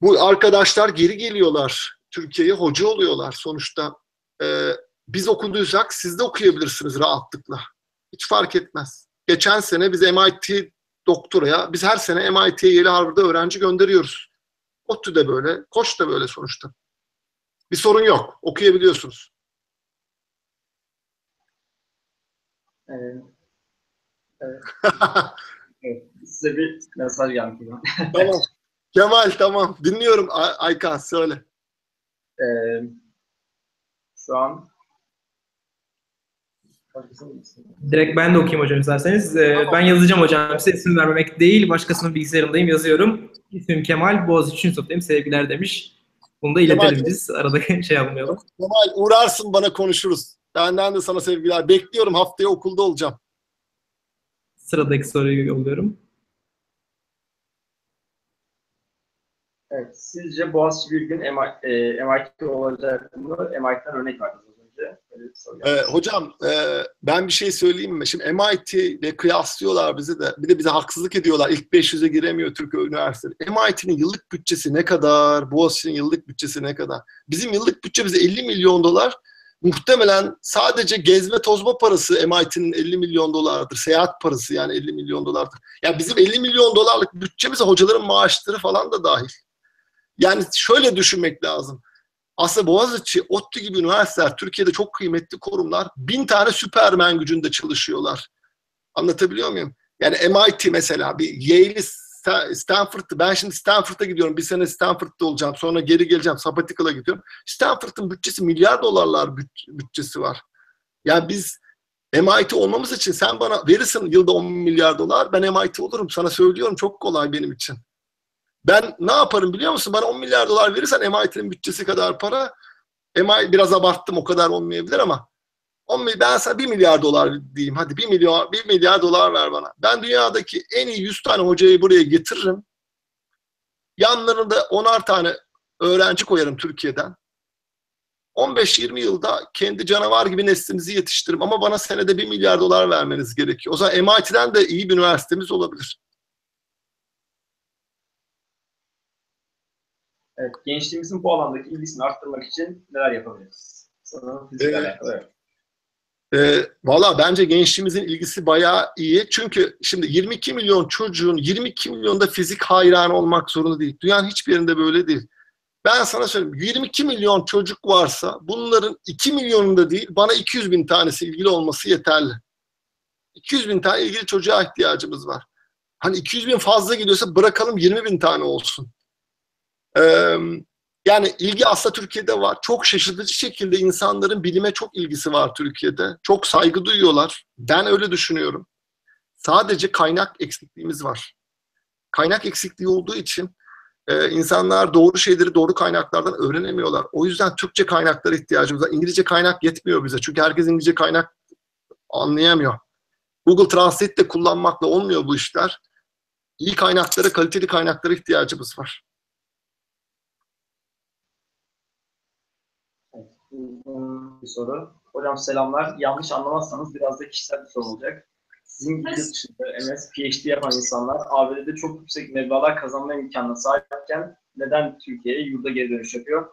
Speaker 3: Bu arkadaşlar geri geliyorlar. Türkiye'ye hoca oluyorlar sonuçta. Ee, biz okuduysak siz de okuyabilirsiniz rahatlıkla. Hiç fark etmez. Geçen sene biz MIT doktoraya, biz her sene MIT'ye, Yale, Harvard'a öğrenci gönderiyoruz. ODTÜ de böyle, Koç da böyle sonuçta. Bir sorun yok. Okuyabiliyorsunuz.
Speaker 2: Ee, evet. evet. Size bir mesaj gelmiş.
Speaker 3: tamam. Kemal tamam. Dinliyorum Ay- Aykan söyle.
Speaker 2: Ee, şu an
Speaker 1: Direkt ben de okuyayım hocam isterseniz. Ee,
Speaker 3: Tamam.
Speaker 1: Ben yazacağım hocam. Size isim vermemek değil. Başkasının bilgisayarındayım yazıyorum. İsmim Kemal. Boğaziçi Üniversitesi'ndeyim. Sevgiler demiş. Bunu da iletelim
Speaker 3: Kemal,
Speaker 1: biz. Arada şey yapmayalım.
Speaker 3: Kemal uğrarsın bana konuşuruz. Benden de sana sevgiler. Bekliyorum haftaya okulda olacağım.
Speaker 1: Sıradaki soruyu yolluyorum.
Speaker 2: Evet, sizce Boğaziçi bir gün MIT, e, olacak mı? MIT'den örnek verdiniz soru
Speaker 3: Ee, hocam e, ben bir şey söyleyeyim mi? Şimdi MIT ile kıyaslıyorlar bizi de. Bir de bize haksızlık ediyorlar. İlk 500'e giremiyor Türk Üniversitesi. MIT'nin yıllık bütçesi ne kadar? Boğaziçi'nin yıllık bütçesi ne kadar? Bizim yıllık bütçemiz 50 milyon dolar. muhtemelen sadece gezme tozma parası MIT'nin 50 milyon dolardır. Seyahat parası yani 50 milyon dolardır. Ya bizim 50 milyon dolarlık bütçemize hocaların maaşları falan da dahil. Yani şöyle düşünmek lazım. Aslında Boğaziçi, ODTÜ gibi üniversiteler Türkiye'de çok kıymetli kurumlar. Bin tane süpermen gücünde çalışıyorlar. Anlatabiliyor muyum? Yani MIT mesela bir Yale'i Stanford'ı ben şimdi Stanford'a gidiyorum. Bir sene Stanford'da olacağım. Sonra geri geleceğim. Sabbatical'a gidiyorum. Stanford'ın bütçesi milyar dolarlar bütçesi var. Yani biz MIT olmamız için sen bana verirsin yılda 10 milyar dolar. Ben MIT olurum. Sana söylüyorum çok kolay benim için. Ben ne yaparım biliyor musun? Bana 10 milyar dolar verirsen MIT'nin bütçesi kadar para. MIT biraz abarttım o kadar olmayabilir ama 10 milyar, ben sana 1 milyar dolar diyeyim. Hadi 1 milyar, 1 milyar dolar ver bana. Ben dünyadaki en iyi 100 tane hocayı buraya getiririm. Yanlarında 10'ar tane öğrenci koyarım Türkiye'den. 15-20 yılda kendi canavar gibi neslimizi yetiştiririm. Ama bana senede 1 milyar dolar vermeniz gerekiyor. O zaman MIT'den de iyi bir üniversitemiz olabilir.
Speaker 2: Evet, gençliğimizin bu alandaki ilgisini arttırmak için neler yapabiliriz? Sanırım fizikle
Speaker 3: Evet.
Speaker 2: alakalı. Evet.
Speaker 3: E, Valla bence gençliğimizin ilgisi bayağı iyi. Çünkü şimdi 22 milyon çocuğun 22 milyonda fizik hayranı olmak zorunda değil. Dünyanın hiçbir yerinde böyle değil. Ben sana söyleyeyim 22 milyon çocuk varsa bunların 2 milyonunda değil bana 200 bin tanesi ilgili olması yeterli. 200 bin tane ilgili çocuğa ihtiyacımız var. Hani 200 bin fazla geliyorsa bırakalım 20 bin tane olsun. Ee, yani ilgi aslında Türkiye'de var. Çok şaşırtıcı şekilde insanların bilime çok ilgisi var Türkiye'de. Çok saygı duyuyorlar. Ben öyle düşünüyorum. Sadece kaynak eksikliğimiz var. Kaynak eksikliği olduğu için e, insanlar doğru şeyleri doğru kaynaklardan öğrenemiyorlar. O yüzden Türkçe kaynaklara ihtiyacımız var. İngilizce kaynak yetmiyor bize. Çünkü herkes İngilizce kaynak anlayamıyor. Google Translate de kullanmakla olmuyor bu işler. İyi kaynaklara, kaliteli kaynaklara ihtiyacımız var.
Speaker 2: Uygun bir soru. Hocam selamlar. Yanlış anlamazsanız biraz da kişisel bir soru olacak. Sizin gibi yurt dışında MS, PhD yapan insanlar ABD'de çok yüksek meblağlar kazanma imkanına sahipken neden Türkiye'ye yurda geri dönüş yapıyor?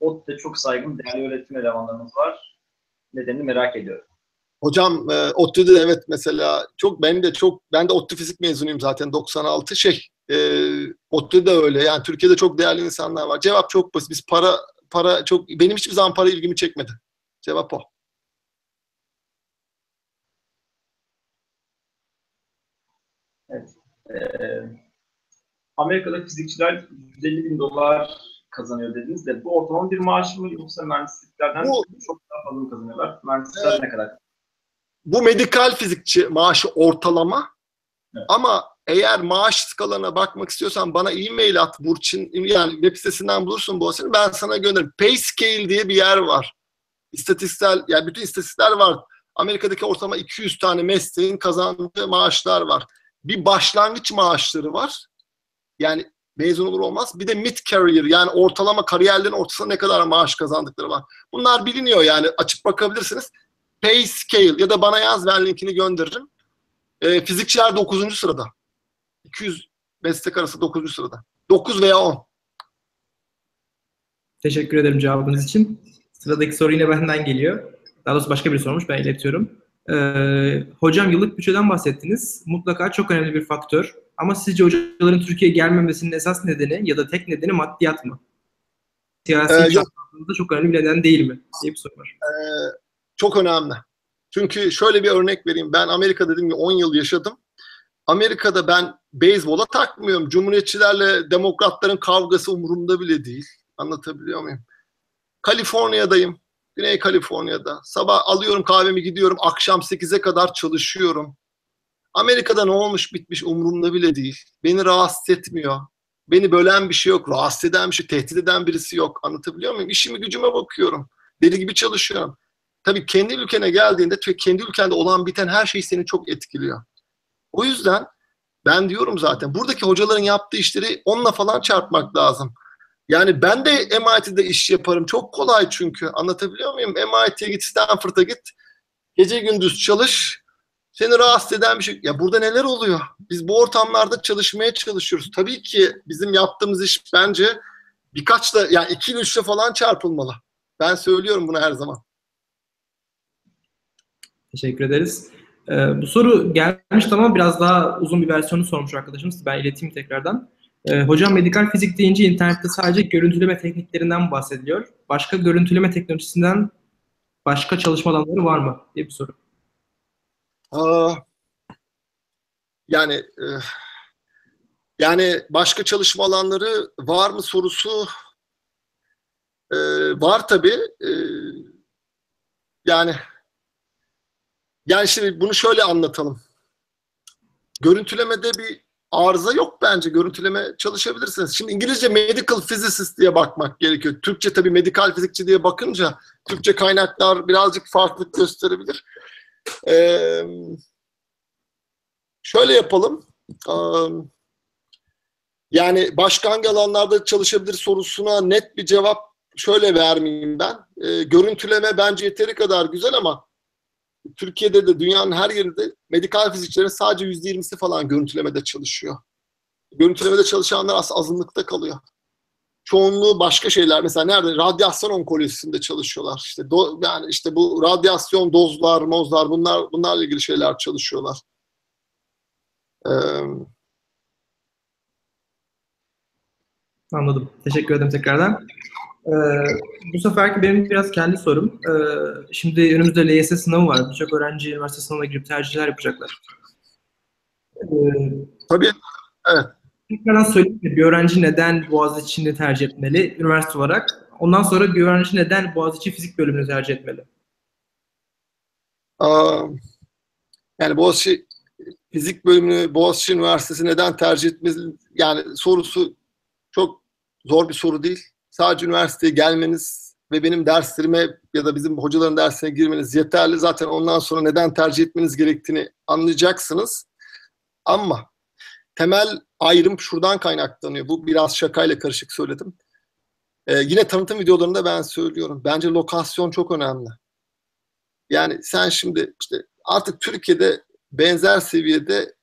Speaker 2: ODTÜ'de çok saygın değerli öğretim elemanlarımız var. Nedenini merak ediyorum.
Speaker 3: Hocam e, ODTÜ'de evet mesela çok ben de çok ben de ODTÜ fizik mezunuyum zaten 96 şey e, ODTÜ'de öyle yani Türkiye'de çok değerli insanlar var. Cevap çok basit. Biz para para çok benim hiçbir zaman para ilgimi çekmedi. Cevap o.
Speaker 2: Ee, Amerika'da fizikçiler 150 bin dolar kazanıyor dediniz de bu ortalama bir maaş mı yoksa mühendisliklerden
Speaker 3: Bu-
Speaker 2: çok daha fazla mı kazanıyorlar? Mühendislikler
Speaker 3: Evet.
Speaker 2: ne kadar?
Speaker 3: Bu medikal fizikçi maaşı ortalama
Speaker 2: Evet.
Speaker 3: ama eğer maaş skalana bakmak istiyorsan bana e-mail at Burçin yani web sitesinden bulursun bu seni ben sana gönderirim. Payscale diye bir yer var. İstatistiksel yani bütün istatistikler var. Amerika'daki ortalama 200 tane mesleğin kazandığı maaşlar var. Bir başlangıç maaşları var. Yani mezun olur olmaz. Bir de mid career yani ortalama kariyerlerin ortasında ne kadar maaş kazandıkları var. Bunlar biliniyor yani açıp bakabilirsiniz. Payscale ya da bana yaz ben linkini gönderirim. E, fizikçiler 9. sırada. 200 meslek arası 9. sırada. 9 veya 10.
Speaker 1: Teşekkür ederim cevabınız için. Sıradaki soru yine benden geliyor. Daha doğrusu başka biri sormuş, ben iletiyorum. Ee, hocam yıllık bütçeden bahsettiniz. Mutlaka çok önemli bir faktör. Ama sizce hocaların Türkiye'ye gelmemesinin esas nedeni ya da tek nedeni maddiyat mı? Siyasi
Speaker 3: Ee, yok.
Speaker 1: şartlarda çok önemli bir neden değil mi? diye bir soru var.
Speaker 3: E, çok önemli. Çünkü şöyle bir örnek vereyim. Ben Amerika'da dediğim gibi 10 yıl yaşadım. Amerika'da ben beyzbola takmıyorum. Cumhuriyetçilerle demokratların kavgası umurumda bile değil. Anlatabiliyor muyum? Kaliforniya'dayım. Güney Kaliforniya'da. Sabah alıyorum kahvemi gidiyorum. Akşam 8'e kadar çalışıyorum. Amerika'da ne olmuş bitmiş umurumda bile değil. Beni rahatsız etmiyor. Beni bölen bir şey yok. Rahatsız eden bir şey, tehdit eden birisi yok. Anlatabiliyor muyum? İşimi gücüme bakıyorum. Deli gibi çalışıyorum. Tabii kendi ülkene geldiğinde kendi ülkende olan biten her şey seni çok etkiliyor. O yüzden ben diyorum zaten buradaki hocaların yaptığı işleri onunla falan çarpmak lazım. Yani ben de MIT'de iş yaparım. Çok kolay çünkü. Anlatabiliyor muyum? MIT'ye git, Stanford'a git. Gece gündüz çalış. Seni rahatsız eden bir şey. Ya burada neler oluyor? Biz bu ortamlarda çalışmaya çalışıyoruz. Tabii ki bizim yaptığımız iş bence birkaç da yani iki ile üçle falan çarpılmalı. Ben söylüyorum bunu her zaman.
Speaker 1: Teşekkür ederiz. Ee, bu soru gelmiş ama biraz daha uzun bir versiyonu sormuş arkadaşımız. Ben ileteyim tekrardan. Ee, hocam medikal fizik deyince internette sadece görüntüleme tekniklerinden bahsediliyor. Başka görüntüleme teknolojisinden başka çalışma alanları var mı diye bir soru.
Speaker 3: Aa, yani e, yani başka çalışma alanları var mı sorusu e, var tabii. E, yani yani şimdi bunu şöyle anlatalım. Görüntülemede bir arıza yok bence. Görüntüleme çalışabilirsiniz. Şimdi İngilizce medical physicist diye bakmak gerekiyor. Türkçe tabii medikal fizikçi diye bakınca Türkçe kaynaklar birazcık farklılık gösterebilir. Ee, şöyle yapalım. Ee, yani başka hangi alanlarda çalışabilir sorusuna net bir cevap şöyle vermeyeyim ben. Ee, görüntüleme bence yeteri kadar güzel ama Türkiye'de de dünyanın her yerinde medikal fizikçilerin sadece yüzde yirmisi falan görüntülemede çalışıyor. Görüntülemede çalışanlar az azınlıkta kalıyor. Çoğunluğu başka şeyler. Mesela nerede? Radyasyon onkolojisinde çalışıyorlar. İşte do, yani işte bu radyasyon dozlar, mozlar bunlar bunlarla ilgili şeyler çalışıyorlar. Ee,
Speaker 1: Anladım. Teşekkür ederim tekrardan. Ee, bu seferki benim biraz kendi sorum. Ee, şimdi önümüzde LYS sınavı var. Birçok öğrenci üniversite sınavına girip tercihler yapacaklar. Ee,
Speaker 3: Tabii, evet.
Speaker 1: Tekrardan söyleyeyim? Bir öğrenci neden Boğaziçi'ni tercih etmeli üniversite olarak? Ondan sonra bir öğrenci neden Boğaziçi fizik bölümünü tercih etmeli?
Speaker 3: Aa, yani Boğaziçi fizik bölümünü Boğaziçi Üniversitesi neden tercih etmeli? Yani sorusu çok zor bir soru değil. Sadece üniversiteye gelmeniz ve benim derslerime ya da bizim hocaların dersine girmeniz yeterli. Zaten ondan sonra neden tercih etmeniz gerektiğini anlayacaksınız. Ama temel ayrım şuradan kaynaklanıyor. Bu biraz şakayla karışık söyledim. Ee, yine tanıtım videolarında ben söylüyorum. Bence lokasyon çok önemli. Yani sen şimdi işte artık Türkiye'de benzer seviyede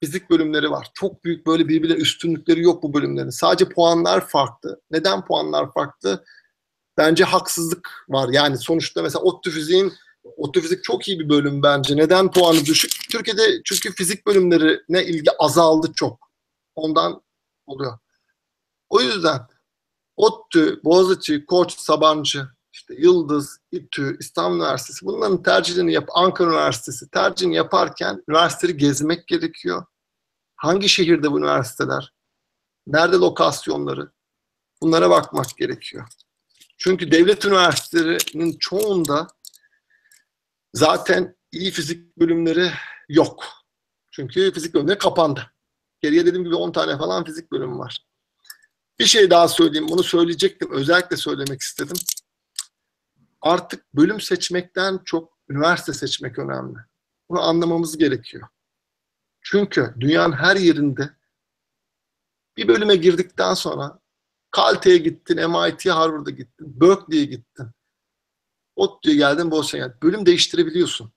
Speaker 3: fizik bölümleri var. Çok büyük böyle birbirine üstünlükleri yok bu bölümlerin. Sadece puanlar farklı. Neden puanlar farklı? Bence haksızlık var. Yani sonuçta mesela ODTÜ fiziğin ODTÜ fizik çok iyi bir bölüm bence. Neden puanı düşük? Türkiye'de çünkü fizik bölümlerine ilgi azaldı çok. Ondan oluyor. O yüzden ODTÜ, Boğaziçi, Koç, Sabancı, işte Yıldız, İTÜ, İstanbul Üniversitesi bunların tercihini yap, Ankara Üniversitesi tercihini yaparken üniversiteleri gezmek gerekiyor. Hangi şehirde bu üniversiteler? Nerede lokasyonları? Bunlara bakmak gerekiyor. Çünkü devlet üniversitelerinin çoğunda zaten iyi fizik bölümleri yok. Çünkü fizik bölümleri kapandı. Geriye dediğim gibi 10 tane falan fizik bölümü var. Bir şey daha söyleyeyim. Bunu söyleyecektim. Özellikle söylemek istedim. Artık bölüm seçmekten çok üniversite seçmek önemli. Bunu anlamamız gerekiyor. Çünkü dünyanın her yerinde bir bölüme girdikten sonra Caltech'e gittin, MIT, Harvard'a gittin, Berkeley'e gittin. ODTÜ'ye geldin, Boğaziçi'ne geldin. Bölüm değiştirebiliyorsun.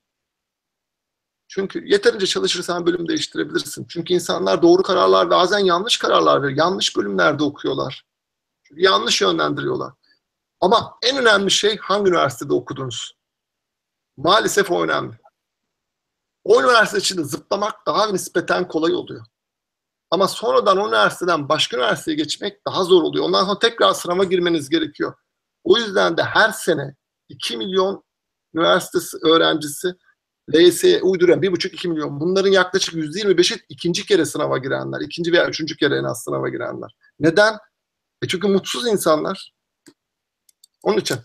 Speaker 3: Çünkü yeterince çalışırsan bölüm değiştirebilirsin. Çünkü insanlar doğru kararlar bazen yanlış kararlar veriyor. Yanlış bölümlerde okuyorlar. Çünkü yanlış yönlendiriyorlar. Ama en önemli şey hangi üniversitede okudunuz? Maalesef o önemli. O üniversite içinde zıplamak daha nispeten kolay oluyor. Ama sonradan o üniversiteden başka üniversiteye geçmek daha zor oluyor. Ondan sonra tekrar sınava girmeniz gerekiyor. O yüzden de her sene 2 milyon üniversitesi öğrencisi LYS'ye uyduran 1,5-2 milyon. Bunların yaklaşık %25'i ikinci kere sınava girenler. ikinci veya üçüncü kere en az sınava girenler. Neden? E çünkü mutsuz insanlar. Onun için.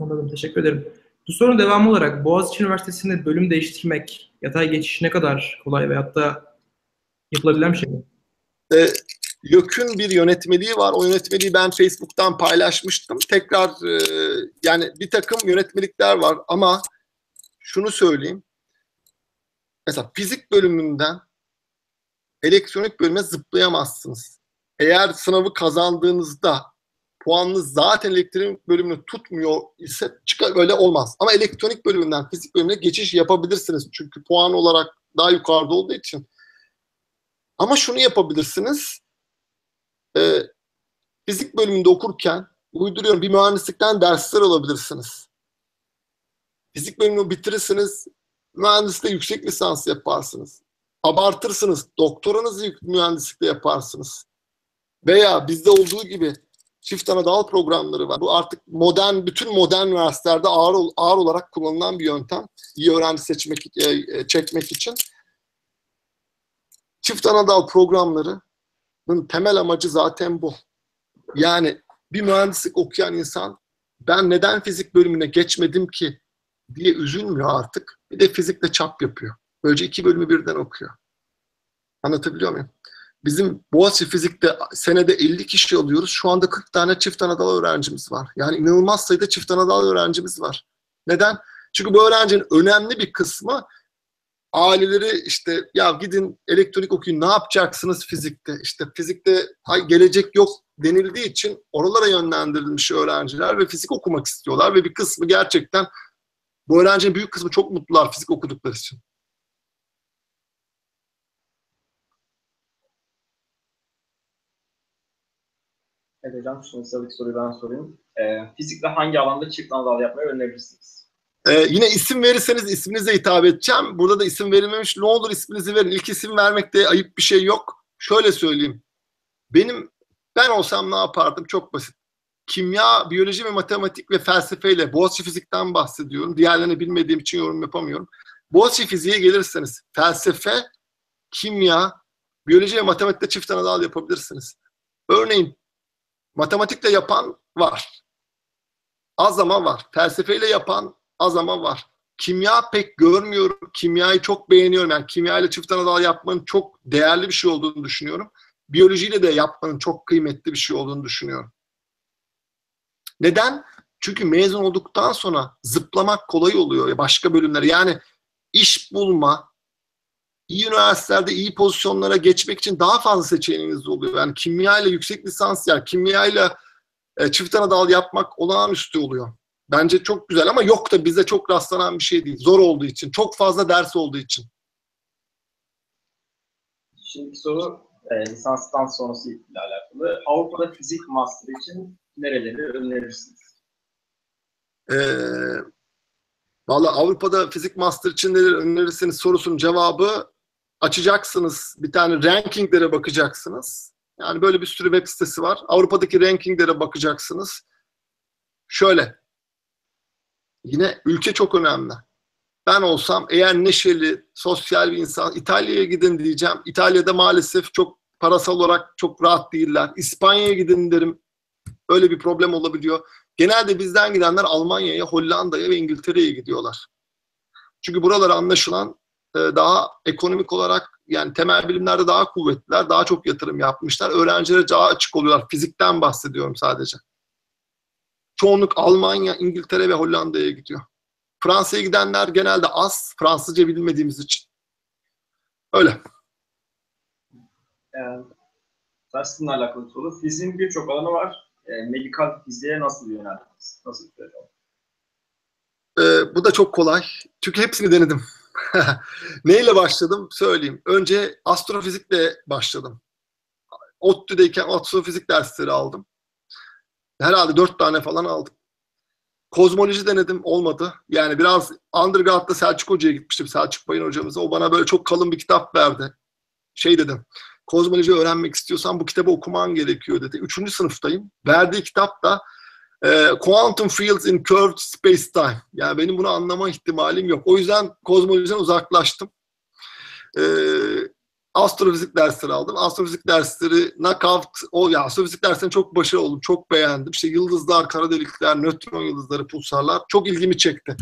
Speaker 1: Anladım. Teşekkür ederim. Bu sorunun devamı olarak Boğaziçi Üniversitesi'nde bölüm değiştirmek, yatay geçiş ne kadar kolay veyahut da yapılabilen bir şey mi?
Speaker 3: E, YÖK'ün bir yönetmeliği var. O yönetmeliği ben Facebook'tan paylaşmıştım. Tekrar e, yani bir takım yönetmelikler var ama şunu söyleyeyim. Mesela fizik bölümünden elektronik bölüme zıplayamazsınız. Eğer sınavı kazandığınızda puanınız zaten elektronik bölümünü tutmuyor ise çıkar öyle olmaz. Ama elektronik bölümünden fizik bölümüne geçiş yapabilirsiniz. Çünkü puan olarak daha yukarıda olduğu için. Ama şunu yapabilirsiniz. Ee, fizik bölümünde okurken uyduruyorum bir mühendislikten dersler alabilirsiniz. Fizik bölümünü bitirirsiniz, mühendislikte yüksek lisans yaparsınız. Abartırsınız, doktoranızı mühendislikte yaparsınız. Veya bizde olduğu gibi çift ana dal programları var. Bu artık modern, bütün modern üniversitelerde ağır, ağır olarak kullanılan bir yöntem. İyi öğrenci seçmek, e, e, çekmek için. Çift ana dal programlarının temel amacı zaten bu. Yani bir mühendislik okuyan insan ben neden fizik bölümüne geçmedim ki diye üzülmüyor artık. Bir de fizikle çap yapıyor. Böylece iki bölümü birden okuyor. Anlatabiliyor muyum? Bizim Boğaziçi Fizik'te senede 50 kişi alıyoruz. Şu anda 40 tane çift anadal öğrencimiz var. Yani inanılmaz sayıda çift anadal öğrencimiz var. Neden? Çünkü bu öğrencinin önemli bir kısmı aileleri işte ya gidin elektronik okuyun ne yapacaksınız fizikte? İşte fizikte gelecek yok denildiği için oralara yönlendirilmiş öğrenciler ve fizik okumak istiyorlar ve bir kısmı gerçekten bu öğrencinin büyük kısmı çok mutlular fizik okudukları için.
Speaker 2: Evet hocam, şimdi sıradaki soruyu ben sorayım. Ee, fizikle hangi alanda çift anadal yapmayı önerirsiniz?
Speaker 3: Ee, yine isim verirseniz isminize hitap edeceğim. Burada da isim verilmemiş. Ne olur isminizi verin. İlk isim vermekte ayıp bir şey yok. Şöyle söyleyeyim. Benim ben olsam ne yapardım? Çok basit. Kimya, biyoloji ve matematik ve felsefeyle Boğaziçi fizikten bahsediyorum. Diğerlerini bilmediğim için yorum yapamıyorum. Boğaziçi fiziğe gelirseniz felsefe, kimya, biyoloji ve matematikte çift anadal yapabilirsiniz. Örneğin matematikle yapan var. Az ama var. Felsefeyle yapan az ama var. Kimya pek görmüyorum. Kimyayı çok beğeniyorum. Yani kimya ile çift anadal yapmanın çok değerli bir şey olduğunu düşünüyorum. Biyolojiyle de yapmanın çok kıymetli bir şey olduğunu düşünüyorum. Neden? Çünkü mezun olduktan sonra zıplamak kolay oluyor başka bölümlere. Yani iş bulma, iyi üniversitelerde iyi pozisyonlara geçmek için daha fazla seçeneğiniz oluyor. Yani kimya ile yüksek lisans yani kimya ile e, çift ana dal yapmak olağanüstü oluyor. Bence çok güzel ama yok da bize çok rastlanan bir şey değil. Zor olduğu için, çok fazla ders olduğu için.
Speaker 2: Şimdi soru e, lisanstan sonrası ile alakalı. Avrupa'da fizik master için nereleri önerirsiniz?
Speaker 3: Ee, Valla Avrupa'da fizik master için neler önerirsiniz sorusunun cevabı açacaksınız. Bir tane rankinglere bakacaksınız. Yani böyle bir sürü web sitesi var. Avrupa'daki rankinglere bakacaksınız. Şöyle. Yine ülke çok önemli. Ben olsam eğer neşeli, sosyal bir insan İtalya'ya gidin diyeceğim. İtalya'da maalesef çok parasal olarak çok rahat değiller. İspanya'ya gidin derim. Öyle bir problem olabiliyor. Genelde bizden gidenler Almanya'ya, Hollanda'ya ve İngiltere'ye gidiyorlar. Çünkü buralar anlaşılan e, daha ekonomik olarak yani temel bilimlerde daha kuvvetliler, daha çok yatırım yapmışlar. Öğrencilere daha açık oluyorlar. Fizikten bahsediyorum sadece. Çoğunluk Almanya, İngiltere ve Hollanda'ya gidiyor. Fransa'ya gidenler genelde az, Fransızca bilmediğimiz için. Öyle.
Speaker 2: Yani, sizinle alakalı soru. Fiziğin birçok alanı var. E, medikal fiziğe nasıl yöneldiniz? Nasıl bir?
Speaker 3: Ee, bu da çok kolay. Çünkü hepsini denedim. Neyle başladım söyleyeyim. Önce astrofizikle başladım. ODTÜ'deyken astrofizik dersleri aldım. Herhalde dört tane falan aldım. Kozmoloji denedim olmadı. Yani biraz undergrad'da Selçuk Hoca'ya gitmiştim. Selçuk Bayın hocamıza. O bana böyle çok kalın bir kitap verdi. Şey dedim. Kozmoloji öğrenmek istiyorsan bu kitabı okuman gerekiyor dedi. Üçüncü sınıftayım. Verdiği kitap da e, Quantum Fields in Curved Space-Time. Yani benim bunu anlama ihtimalim yok. O yüzden kozmolojiden uzaklaştım. E, astrofizik dersleri aldım. Astrofizik dersleri knockout, o ya astrofizik derslerini çok başarılı oldum. Çok beğendim. İşte yıldızlar, kara delikler, nötron yıldızları, pulsarlar çok ilgimi çekti.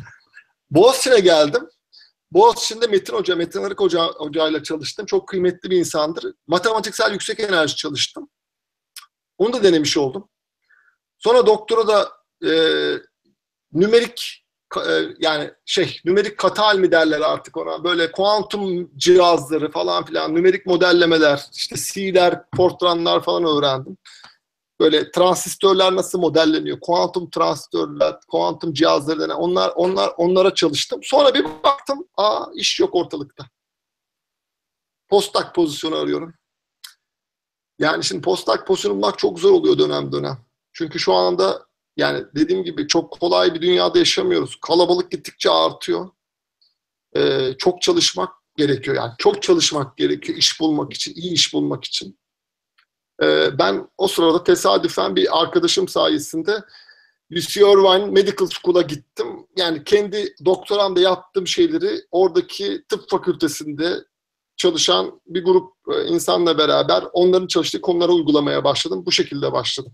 Speaker 3: Boğaziçi'ne geldim. Boğaziçi'nde Metin Hoca, Metin Arık Hoca, Hoca'yla çalıştım. Çok kıymetli bir insandır. Matematiksel yüksek enerji çalıştım. Onu da denemiş oldum. Sonra doktora da e, nümerik e, yani şey nümerik katal mi derler artık ona böyle kuantum cihazları falan filan nümerik modellemeler işte C'ler, Fortran'lar falan öğrendim. Böyle transistörler nasıl modelleniyor? Kuantum transistörler, kuantum cihazları denen onlar onlar onlara çalıştım. Sonra bir baktım, aa iş yok ortalıkta. Postak pozisyonu arıyorum. Yani şimdi postak pozisyonu bulmak çok zor oluyor dönem dönem. Çünkü şu anda Yani dediğim gibi çok kolay bir dünyada yaşamıyoruz. Kalabalık gittikçe artıyor. Ee, çok çalışmak gerekiyor yani. Çok çalışmak gerekiyor iş bulmak için, iyi iş bulmak için. Ee, ben o sırada tesadüfen bir arkadaşım sayesinde UC Irvine Medical School'a gittim. Yani kendi doktoramda yaptığım şeyleri oradaki tıp fakültesinde çalışan bir grup e, insanla beraber onların çalıştığı konulara uygulamaya başladım. Bu şekilde başladım.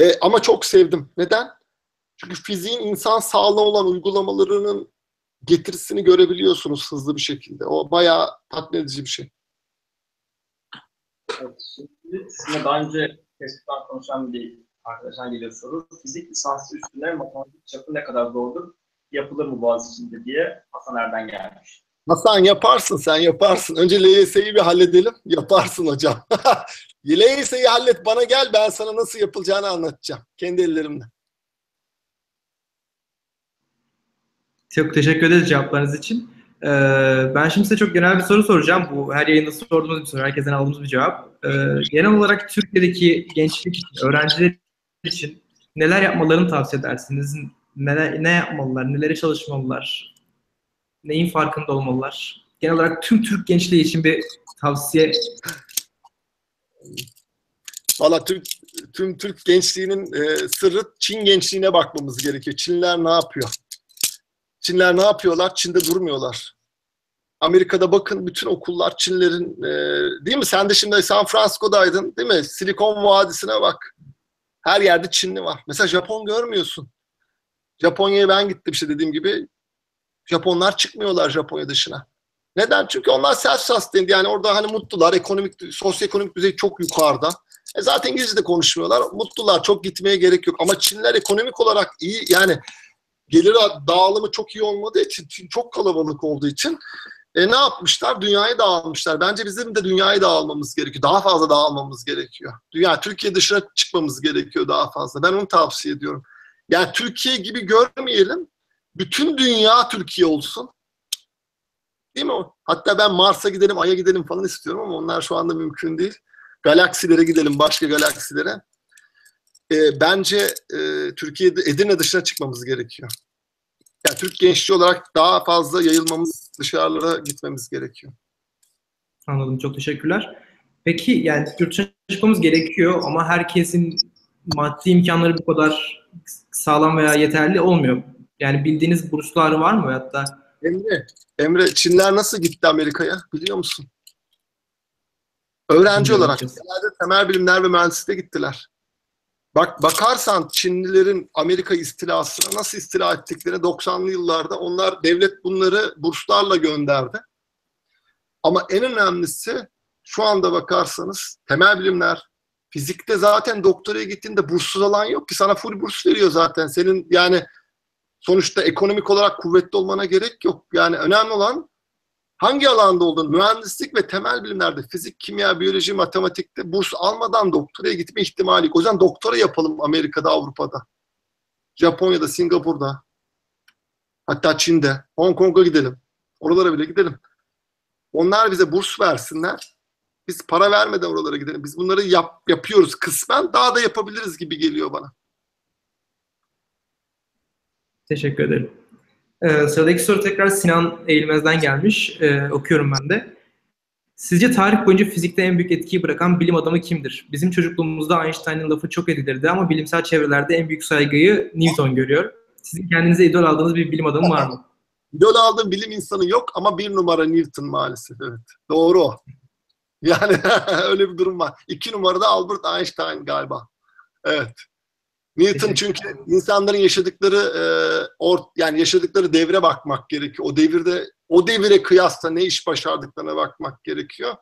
Speaker 3: E, ama çok sevdim. Neden? Çünkü fiziğin insan sağlığı olan uygulamalarının getirisini görebiliyorsunuz hızlı bir şekilde. O bayağı tatmin edici bir şey.
Speaker 2: Evet, şimdi sizinle daha önce Facebook'tan konuşan bir arkadaştan geliyor soru. Fizik lisansı üstüne matematik çapı ne kadar zordur? Yapılır mı Boğaziçi'nde diye Hasan Erden gelmiş.
Speaker 3: Hasan yaparsın sen yaparsın. Önce LYS'yi bir halledelim. Yaparsın hocam. LYS'yi hallet bana gel ben sana nasıl yapılacağını anlatacağım. Kendi ellerimle.
Speaker 1: Çok teşekkür ederiz cevaplarınız için. Ee, ben şimdi size çok genel bir soru soracağım. Bu her yayında sorduğumuz bir soru. Herkesten aldığımız bir cevap. Ee, genel olarak Türkiye'deki gençlik için, öğrenciler için neler yapmalarını tavsiye edersiniz? Neler, ne yapmalılar? Nelere çalışmalılar? Neyin farkında olmalılar? Genel olarak tüm Türk gençliği için bir tavsiye
Speaker 3: Valla Türk, tüm Türk gençliğinin e, sırrı Çin gençliğine bakmamız gerekiyor. Çinliler ne yapıyor? Çinler ne yapıyorlar? Çin'de durmuyorlar. Amerika'da bakın bütün okullar Çinlerin e, değil mi? Sen de şimdi San Francisco'daydın değil mi? Silikon Vadisi'ne bak. Her yerde Çinli var. Mesela Japon görmüyorsun. Japonya'ya ben gittim işte dediğim gibi. Japonlar çıkmıyorlar Japonya dışına. Neden? Çünkü onlar self-sustained yani orada hani mutlular, ekonomik, sosyoekonomik düzey çok yukarıda. E zaten İngilizce de konuşmuyorlar. Mutlular, çok gitmeye gerek yok. Ama Çinler ekonomik olarak iyi yani gelir dağılımı çok iyi olmadığı için, Çin çok kalabalık olduğu için e, ne yapmışlar? Dünyayı dağılmışlar. Bence bizim de dünyayı dağılmamız gerekiyor. Daha fazla dağılmamız gerekiyor. Dünya, Türkiye dışına çıkmamız gerekiyor daha fazla. Ben onu tavsiye ediyorum. Yani Türkiye gibi görmeyelim. Bütün dünya Türkiye olsun. Değil mi? Hatta ben Mars'a gidelim, Ay'a gidelim falan istiyorum ama onlar şu anda mümkün değil. Galaksilere gidelim, başka galaksilere. E, bence e, Türkiye'de Edirne dışına çıkmamız gerekiyor. Yani Türk gençliği olarak daha fazla yayılmamız, dışarılara gitmemiz gerekiyor.
Speaker 1: Anladım. Çok teşekkürler. Peki yani yurt dışına çıkmamız gerekiyor ama herkesin maddi imkanları bu kadar sağlam veya yeterli olmuyor. Yani bildiğiniz burslar var mı hatta?
Speaker 3: Emre, Emre Çinler nasıl gitti Amerika'ya biliyor musun? Öğrenci
Speaker 1: Bilmiyorum.
Speaker 3: olarak. Genelde temel bilimler ve mühendislikte gittiler. Bak bakarsan Çinlilerin Amerika istilasına nasıl istila ettiklerini 90'lı yıllarda onlar devlet bunları burslarla gönderdi. Ama en önemlisi şu anda bakarsanız temel bilimler, fizikte zaten doktoraya gittiğinde burssuz alan yok ki sana full burs veriyor zaten. Senin yani sonuçta ekonomik olarak kuvvetli olmana gerek yok. Yani önemli olan hangi alanda olduğun, mühendislik ve temel bilimlerde, fizik, kimya, biyoloji, matematikte burs almadan doktoraya gitme ihtimali. O yüzden doktora yapalım Amerika'da, Avrupa'da, Japonya'da, Singapur'da, hatta Çin'de, Hong Kong'a gidelim. Oralara bile gidelim. Onlar bize burs versinler. Biz para vermeden oralara gidelim. Biz bunları yap, yapıyoruz kısmen. Daha da yapabiliriz gibi geliyor bana.
Speaker 1: Teşekkür ederim. Ee, sıradaki soru tekrar Sinan Eğilmez'den gelmiş. Ee, okuyorum ben de. Sizce tarih boyunca fizikte en büyük etkiyi bırakan bilim adamı kimdir? Bizim çocukluğumuzda Einstein'ın lafı çok edilirdi ama bilimsel çevrelerde en büyük saygıyı Newton görüyor. Sizin kendinize idol aldığınız bir bilim adamı var mı?
Speaker 3: İdol aldığım bilim insanı yok ama bir numara Newton maalesef. Evet. Doğru o. Yani öyle bir durum var. İki numarada Albert Einstein galiba. Evet. Newton çünkü insanların yaşadıkları e, or, yani yaşadıkları devre bakmak gerekiyor. O devirde o devire kıyasla ne iş başardıklarına bakmak gerekiyor.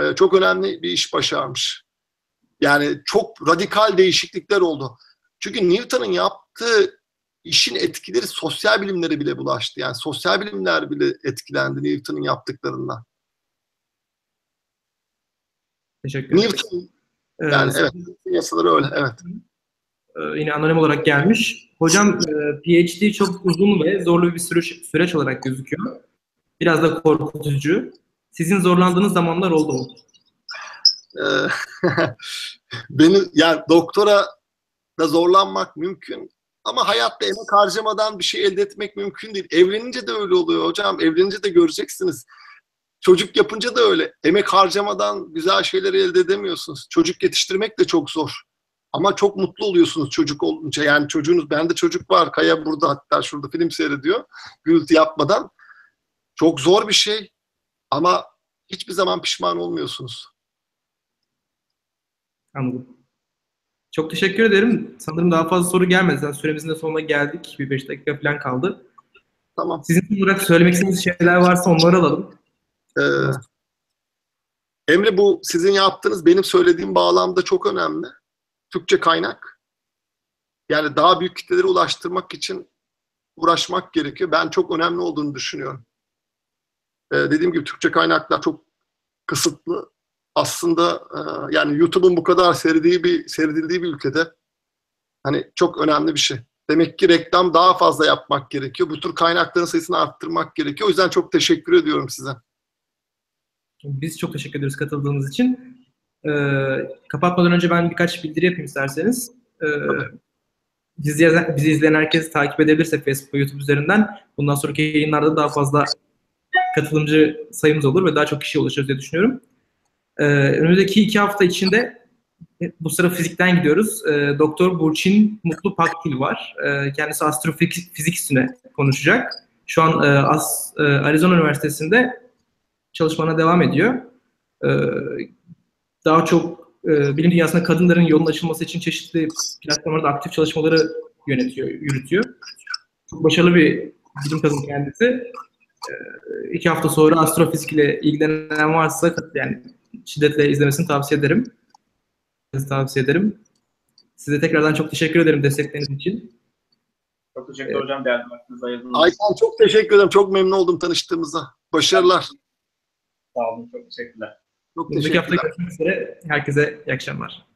Speaker 3: E, çok önemli bir iş başarmış. Yani çok radikal değişiklikler oldu. Çünkü Newton'un yaptığı işin etkileri sosyal bilimlere bile bulaştı. Yani sosyal bilimler bile etkilendi Newton'un yaptıklarından.
Speaker 1: Teşekkür ederim.
Speaker 3: Newton yani evet yasaları öyle evet.
Speaker 1: Ee, yine anonim olarak gelmiş. Hocam e, PhD çok uzun ve zorlu bir süreç, süreç olarak gözüküyor. Biraz da korkutucu. Sizin zorlandığınız zamanlar oldu mu?
Speaker 3: Ee, beni yani doktora da zorlanmak mümkün. Ama hayatta emek harcamadan bir şey elde etmek mümkün değil. Evlenince de öyle oluyor hocam. Evlenince de göreceksiniz. Çocuk yapınca da öyle. Emek harcamadan güzel şeyleri elde edemiyorsunuz. Çocuk yetiştirmek de çok zor. Ama çok mutlu oluyorsunuz çocuk olunca. Yani çocuğunuz, bende çocuk var. Kaya burada hatta şurada film seyrediyor. Gürültü yapmadan. Çok zor bir şey. Ama hiçbir zaman pişman olmuyorsunuz.
Speaker 1: Anladım. Çok teşekkür ederim. Sanırım daha fazla soru gelmedi. Zaten süremizin de sonuna geldik. Bir beş dakika falan kaldı.
Speaker 3: Tamam.
Speaker 1: Sizin olarak söylemek istediğiniz şeyler varsa onları alalım.
Speaker 3: Ee, Emre bu sizin yaptığınız benim söylediğim bağlamda çok önemli. Türkçe kaynak. Yani daha büyük kitlelere ulaştırmak için uğraşmak gerekiyor. Ben çok önemli olduğunu düşünüyorum. Ee, dediğim gibi Türkçe kaynaklar çok kısıtlı. Aslında e, yani YouTube'un bu kadar seyredildiği bir, seyredildiği bir ülkede hani çok önemli bir şey. Demek ki reklam daha fazla yapmak gerekiyor. Bu tür kaynakların sayısını arttırmak gerekiyor. O yüzden çok teşekkür ediyorum size.
Speaker 1: Biz çok teşekkür ederiz katıldığınız için. Ee, kapatmadan önce ben birkaç bildiri yapayım isterseniz. Ee, bizi, yazan- bizi izleyen herkes takip edebilirse Facebook YouTube üzerinden bundan sonraki yayınlarda daha fazla katılımcı sayımız olur ve daha çok kişiye ulaşırız diye düşünüyorum. Ee, önümüzdeki iki hafta içinde e, bu sıra fizikten gidiyoruz. Ee, Doktor Burçin Mutlu Pakdil var. Ee, kendisi astrofizik fizik üstüne konuşacak. Şu an e, As- e, Arizona Üniversitesi'nde çalışmana devam ediyor. Ee, daha çok e, bilim dünyasında kadınların yolun açılması için çeşitli platformlarda aktif çalışmaları yönetiyor, yürütüyor. Çok başarılı bir bilim kadını kendisi. Ee, iki hafta sonra astrofizik ile ilgilenen varsa yani şiddetle izlemesini tavsiye ederim. Tavsiye ederim. Size tekrardan çok teşekkür ederim destekleriniz için.
Speaker 2: Çok teşekkür hocam. Değerli vaktinizi ayırdınız.
Speaker 3: Aykan çok teşekkür ederim. Çok memnun oldum tanıştığımıza. Başarılar.
Speaker 2: Sağ olun. Çok teşekkürler.
Speaker 3: Çok
Speaker 1: hafta
Speaker 3: teşekkürler.
Speaker 1: görüşmek üzere. Herkese iyi akşamlar.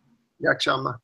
Speaker 3: İyi akşamlar.